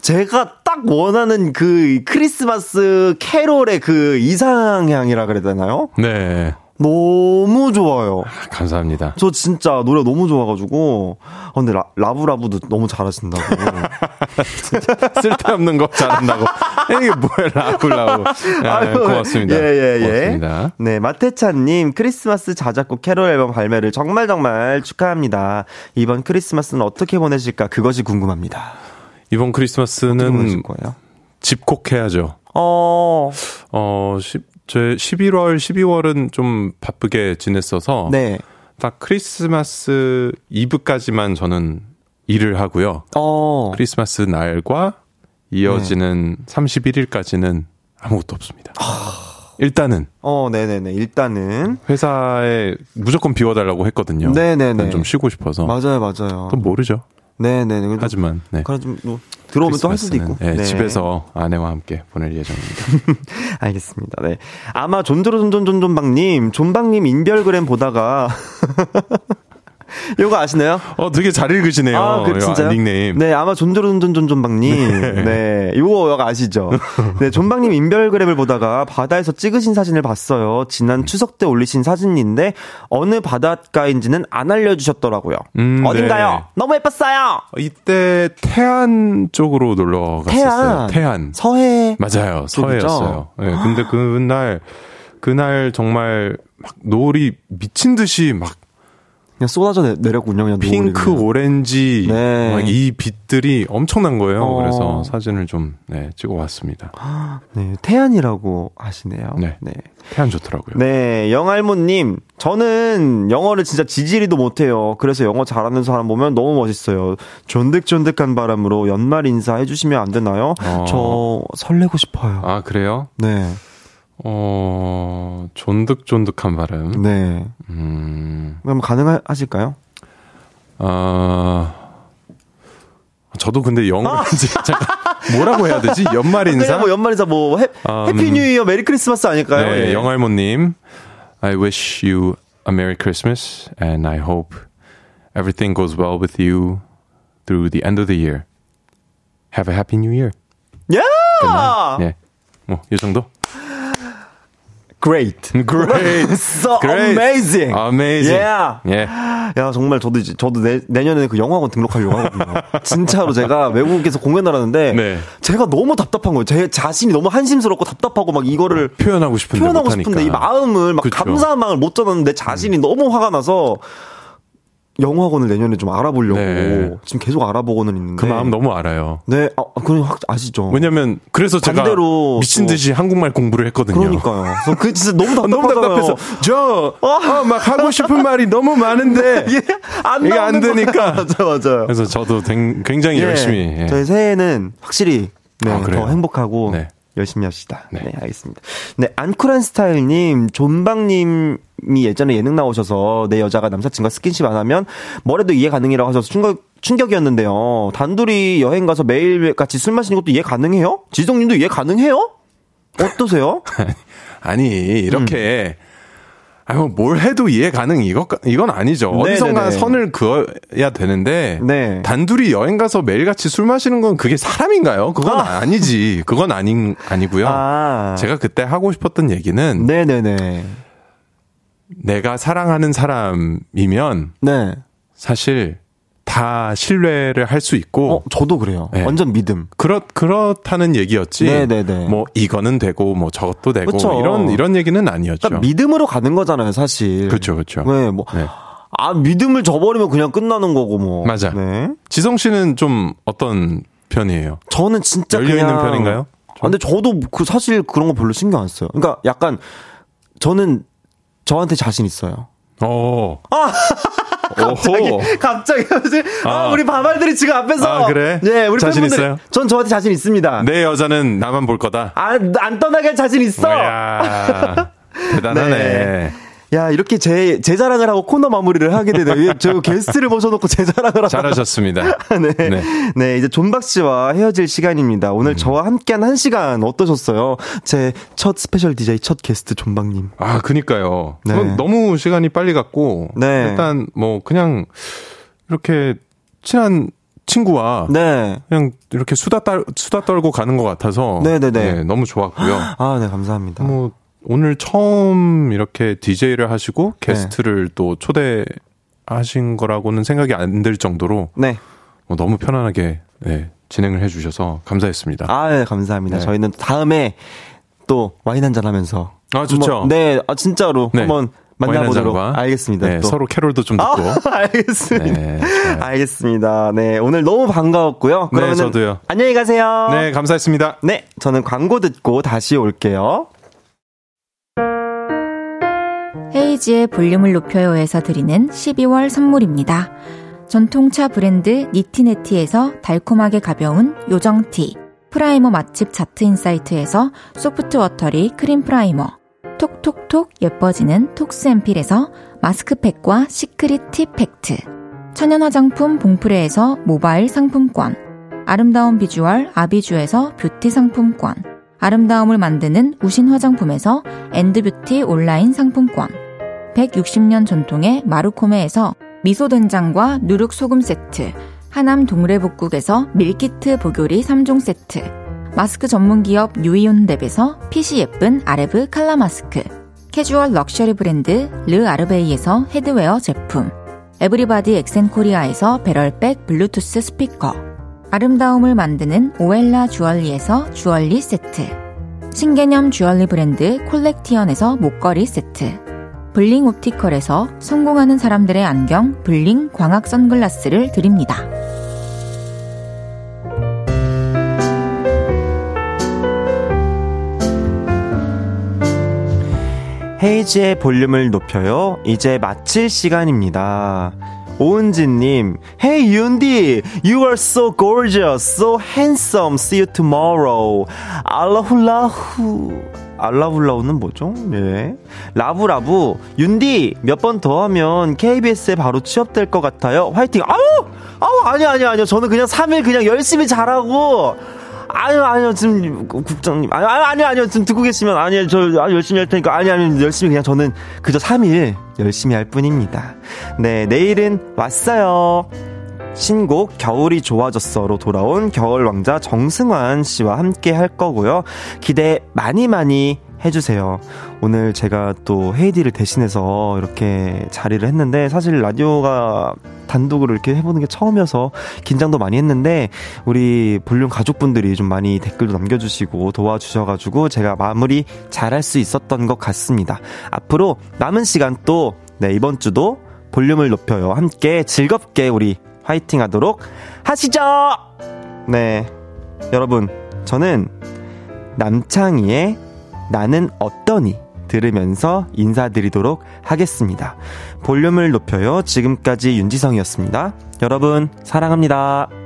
제가 딱 원하는 그 크리스마스 캐롤의 그 이상향이라 그래야 되나요? 네. 너무 좋아요. 감사합니다. 저 진짜 노래 너무 좋아가지고. 아, 근데 라, 라브라브도 너무 잘하신다고. 쓸데없는 거 잘한다고. 이게 뭐야, 라구라고. 아, 아유, 고맙습니다. 예, 예, 예. 고맙습니다. 네, 마태찬님, 크리스마스 자작곡 캐롤 앨범 발매를 정말 정말 축하합니다. 이번 크리스마스는 어떻게 보내실까? 그것이 궁금합니다. 이번 크리스마스는? 집콕해야죠. 어, 어, 시, 제 11월, 12월은 좀 바쁘게 지냈어서 네. 딱 크리스마스 이브까지만 저는 일을 하고요. 어, 크리스마스 날과 이어지는 31일까지는 아무것도 없습니다. 일단은 어, 네네네. 일단은. 회사에 무조건 비워달라고 했거든요. 네네네. 좀 쉬고 싶어서. 맞아요, 맞아요. 또 모르죠. 네네네. 하지만 네. 좀 뭐, 들어오면 또 할 수도 있고. 네, 네. 집에서 아내와 함께 보낼 예정입니다. 알겠습니다. 네. 아마 존조로존존존존박님, 존박님 인별그램 보다가 요거 아시나요? 어, 되게 잘 읽으시네요. 아, 그 진짜요? 닉네임. 네, 아마 존조론존존존박님. 네. 요거 요거 아시죠? 네, 존박님 인별그램을 보다가 바다에서 찍으신 사진을 봤어요. 지난 추석 때 올리신 사진인데 어느 바닷가인지는 안 알려주셨더라고요. 음, 어딘가요? 네. 너무 예뻤어요. 이때 태안 쪽으로 놀러 갔었어요. 태안. 태안. 서해. 맞아요. 서해였어요. 네, 근데 그날 그날 정말 막 노을이 미친 듯이 막 그냥 쏟아져 내, 렸군요 그냥 핑크, 노을이. 오렌지, 네. 막이 빛들이 엄청난 거예요. 어. 그래서 사진을 좀 네, 찍어왔습니다. 네, 태안이라고 하시네요. 네. 네. 태안 좋더라고요. 네, 영알모님. 저는 영어를 진짜 지지리도 못해요. 그래서 영어 잘하는 사람 보면 너무 멋있어요. 쫀득쫀득한 바람으로 연말 인사 해주시면 안 되나요? 어. 저 설레고 싶어요. 아 그래요? 네, 어 쫀득쫀득한 발음. 네. 음, 그럼 가능하실까요? 아 저도 근데 영어 잠깐 뭐라고 해야 되지? 연말 인사. 뭐 연말 인사 뭐 해, 음. Happy New Year Merry Christmas 아닐까요? 네, 예. 영알모님, I wish you a Merry Christmas and I hope everything goes well with you through the end of the year. Have a happy new year. 야! 네, 뭐이 정도. Great. Great. So Great. amazing. Amazing. Yeah. 예. 야 정말 저도 이제 저도 내, 내년에 그 영화관 등록하려고 하거든요. 진짜로 제가 외국에서 공연을 하는데 네. 제가 너무 답답한 거예요. 제 자신이 너무 한심스럽고 답답하고 막 이거를 표현하고 싶은데 표현하고. 싶은데 이 마음을 막 그쵸. 음. 감사한 마음을 못 전하는데 자신이 너무 화가 나서 영화관을 내년에 좀 알아보려고 네. 지금 계속 알아보고는 있는데 그 마음 너무 알아요. 네, 아, 그건 확 아시죠? 왜냐면 그래서 제가 반대로 미친 또- 듯이 한국말 공부를 했거든요. 그러니까요. 그래서 그 진짜 너무 답답하잖아요. 너무 답답해서 저막 하고 싶은 말이 너무 많은데 예, 안 이게 안. 되니까. 맞아요, 맞아요. 그래서 저도 댕- 굉장히 예, 열심히 예. 저희 새해는 확실히 네, 아? 더 행복하고 네. 열심히 합시다. 네. 네. 알겠습니다. 네, 안쿠란 스타일님, 존박님 이 예전에 예능 나오셔서 내 여자가 남사친과 스킨십 안 하면 뭐래도 이해 가능이라고 하셔서 충격, 충격이었는데요. 단둘이 여행 가서 매일 같이 술 마시는 것도 이해 가능해요? 지성님도 이해 가능해요? 어떠세요? 아니 이렇게 아니 뭐뭘 해도 이해 가능 이거 이건 아니죠. 네, 어디선가 네, 네. 선을 그어야 되는데 네. 단둘이 여행 가서 매일 같이 술 마시는 건 그게 사람인가요? 그건 아. 니지 그건 아닌 아니고요. 아. 제가 그때 하고 싶었던 얘기는 네네네. 내가 사랑하는 사람이면 네. 사실 다 신뢰를 할 수 있고 어, 저도 그래요. 네. 완전 믿음. 그렇 그렇다는 얘기였지. 네네네. 뭐 이거는 되고 뭐 저것도 되고 그쵸. 이런 이런 얘기는 아니었죠. 그러니까 믿음으로 가는 거잖아요, 사실. 그렇죠, 그렇죠. 네, 뭐. 네. 아, 믿음을 저버리면 그냥 끝나는 거고, 뭐. 맞아. 네. 지성 씨는 좀 어떤 편이에요? 저는 진짜 열려 있는 편인가요? 아, 근데 저도 그 사실 그런 거 별로 신경 안 써요. 그러니까 약간 저는 저한테 자신 있어요. 어. 아! 갑자기, 오호. 갑자기, 아, 아. 우리 바발들이 지금 앞에서. 아, 그래? 네, 우리 자신 있어요? 전 저한테 자신 있습니다. 내 여자는 나만 볼 거다. 안, 안 떠나게 할 자신 있어! 대단하네. 네. 야, 이렇게 제, 제 자랑을 하고 코너 마무리를 하게 되네요. 저 게스트를 모셔놓고 제 자랑을 하고. 잘하셨습니다. 네. 네. 네. 이제 존박 씨와 헤어질 시간입니다. 오늘 음. 저와 함께한 한 시간 어떠셨어요? 제 첫 스페셜 DJ, 첫 게스트 존박님. 아, 그니까요. 네. 너무 시간이 빨리 갔고. 네. 일단 뭐 그냥 이렇게 친한 친구와 네. 그냥 이렇게 수다 떨 수다 떨고 가는 것 같아서 네네네. 네, 너무 좋았고요. 아, 네, 감사합니다. 뭐 오늘 처음 이렇게 DJ를 하시고 게스트를 또 초대하신 거라고는 생각이 안 들 정도로 네. 뭐 너무 편안하게 네, 진행을 해주셔서 감사했습니다. 아, 네, 감사합니다. 네. 저희는 다음에 또 와인 한잔 하면서. 아, 좋죠. 한번- 네, 아, 진짜로 네. 한번 만나보도록. 알겠습니다. 네, 또. 서로 캐롤도 좀 듣고. 아, 알겠습니다. 네. 알겠습니다. 네, 오늘 너무 반가웠고요. 네, 그러면 저도요. 안녕히 가세요. 네, 감사했습니다. 네, 저는 광고 듣고 다시 올게요. 헤이지의 볼륨을 높여요에서 드리는 12월 선물입니다. 전통차 브랜드 니티네티에서 달콤하게 가벼운 요정티, 프라이머 맛집 자트인사이트에서 소프트 워터리 크림 프라이머, 톡톡톡 예뻐지는 톡스앰필에서 마스크팩과 시크릿 팁 팩트, 천연 화장품 봉프레에서 모바일 상품권, 아름다운 비주얼 아비주에서 뷰티 상품권, 아름다움을 만드는 우신 화장품에서 엔드뷰티 온라인 상품권, 160년 전통의 마루코메에서 미소된장과 누룩소금 세트, 하남 동래복국에서 밀키트 복요리 3종 세트, 마스크 전문기업 유이온랩에서 핏이 예쁜 아레브 칼라 마스크, 캐주얼 럭셔리 브랜드 르 아르베이에서 헤드웨어 제품, 에브리바디 엑센코리아에서 배럴백 블루투스 스피커, 아름다움을 만드는 오엘라 주얼리에서 주얼리 세트, 신개념 주얼리 브랜드 콜렉티언에서 목걸이 세트, 블링 옵티컬에서 성공하는 사람들의 안경 블링 광학 선글라스를 드립니다. 헤이지의 볼륨을 높여요. 이제 마칠 시간입니다. 오은진님, Hey 윤디, you are so gorgeous, so handsome. See you tomorrow. 알라훌라후. 알라훌라후는 뭐죠? 예. 라브라브, 윤디, 몇 번 더 하면 KBS에 바로 취업될 것 같아요. 화이팅! 아우! 아우, 아니요, 아니요, 아니요. 저는 그냥 3일 그냥 열심히 잘하고, 아니요, 아니요, 지금, 국장님. 아니요, 아니요, 아니요, 지금 듣고 계시면, 아니요, 저, 아니, 열심히 할 테니까, 아니, 아니, 열심히 그냥 저는 그저 3일 열심히 할 뿐입니다. 네, 내일은 왔어요. 신곡 겨울이 좋아졌어로 돌아온 겨울 왕자 정승환 씨와 함께 할 거고요. 기대 많이 많이 해주세요. 오늘 제가 또 헤이디를 대신해서 이렇게 자리를 했는데 사실 라디오가 단독으로 이렇게 해보는 게 처음이어서 긴장도 많이 했는데 우리 볼륨 가족분들이 좀 많이 댓글도 남겨주시고 도와주셔가지고 제가 마무리 잘할 수 있었던 것 같습니다. 앞으로 남은 시간 또 네, 이번 주도 볼륨을 높여요. 함께 즐겁게 우리 화이팅 하도록 하시죠! 네. 여러분, 저는 남창희의 나는 어떠니? 들으면서 인사드리도록 하겠습니다. 볼륨을 높여요. 지금까지 윤지성이었습니다. 여러분, 사랑합니다.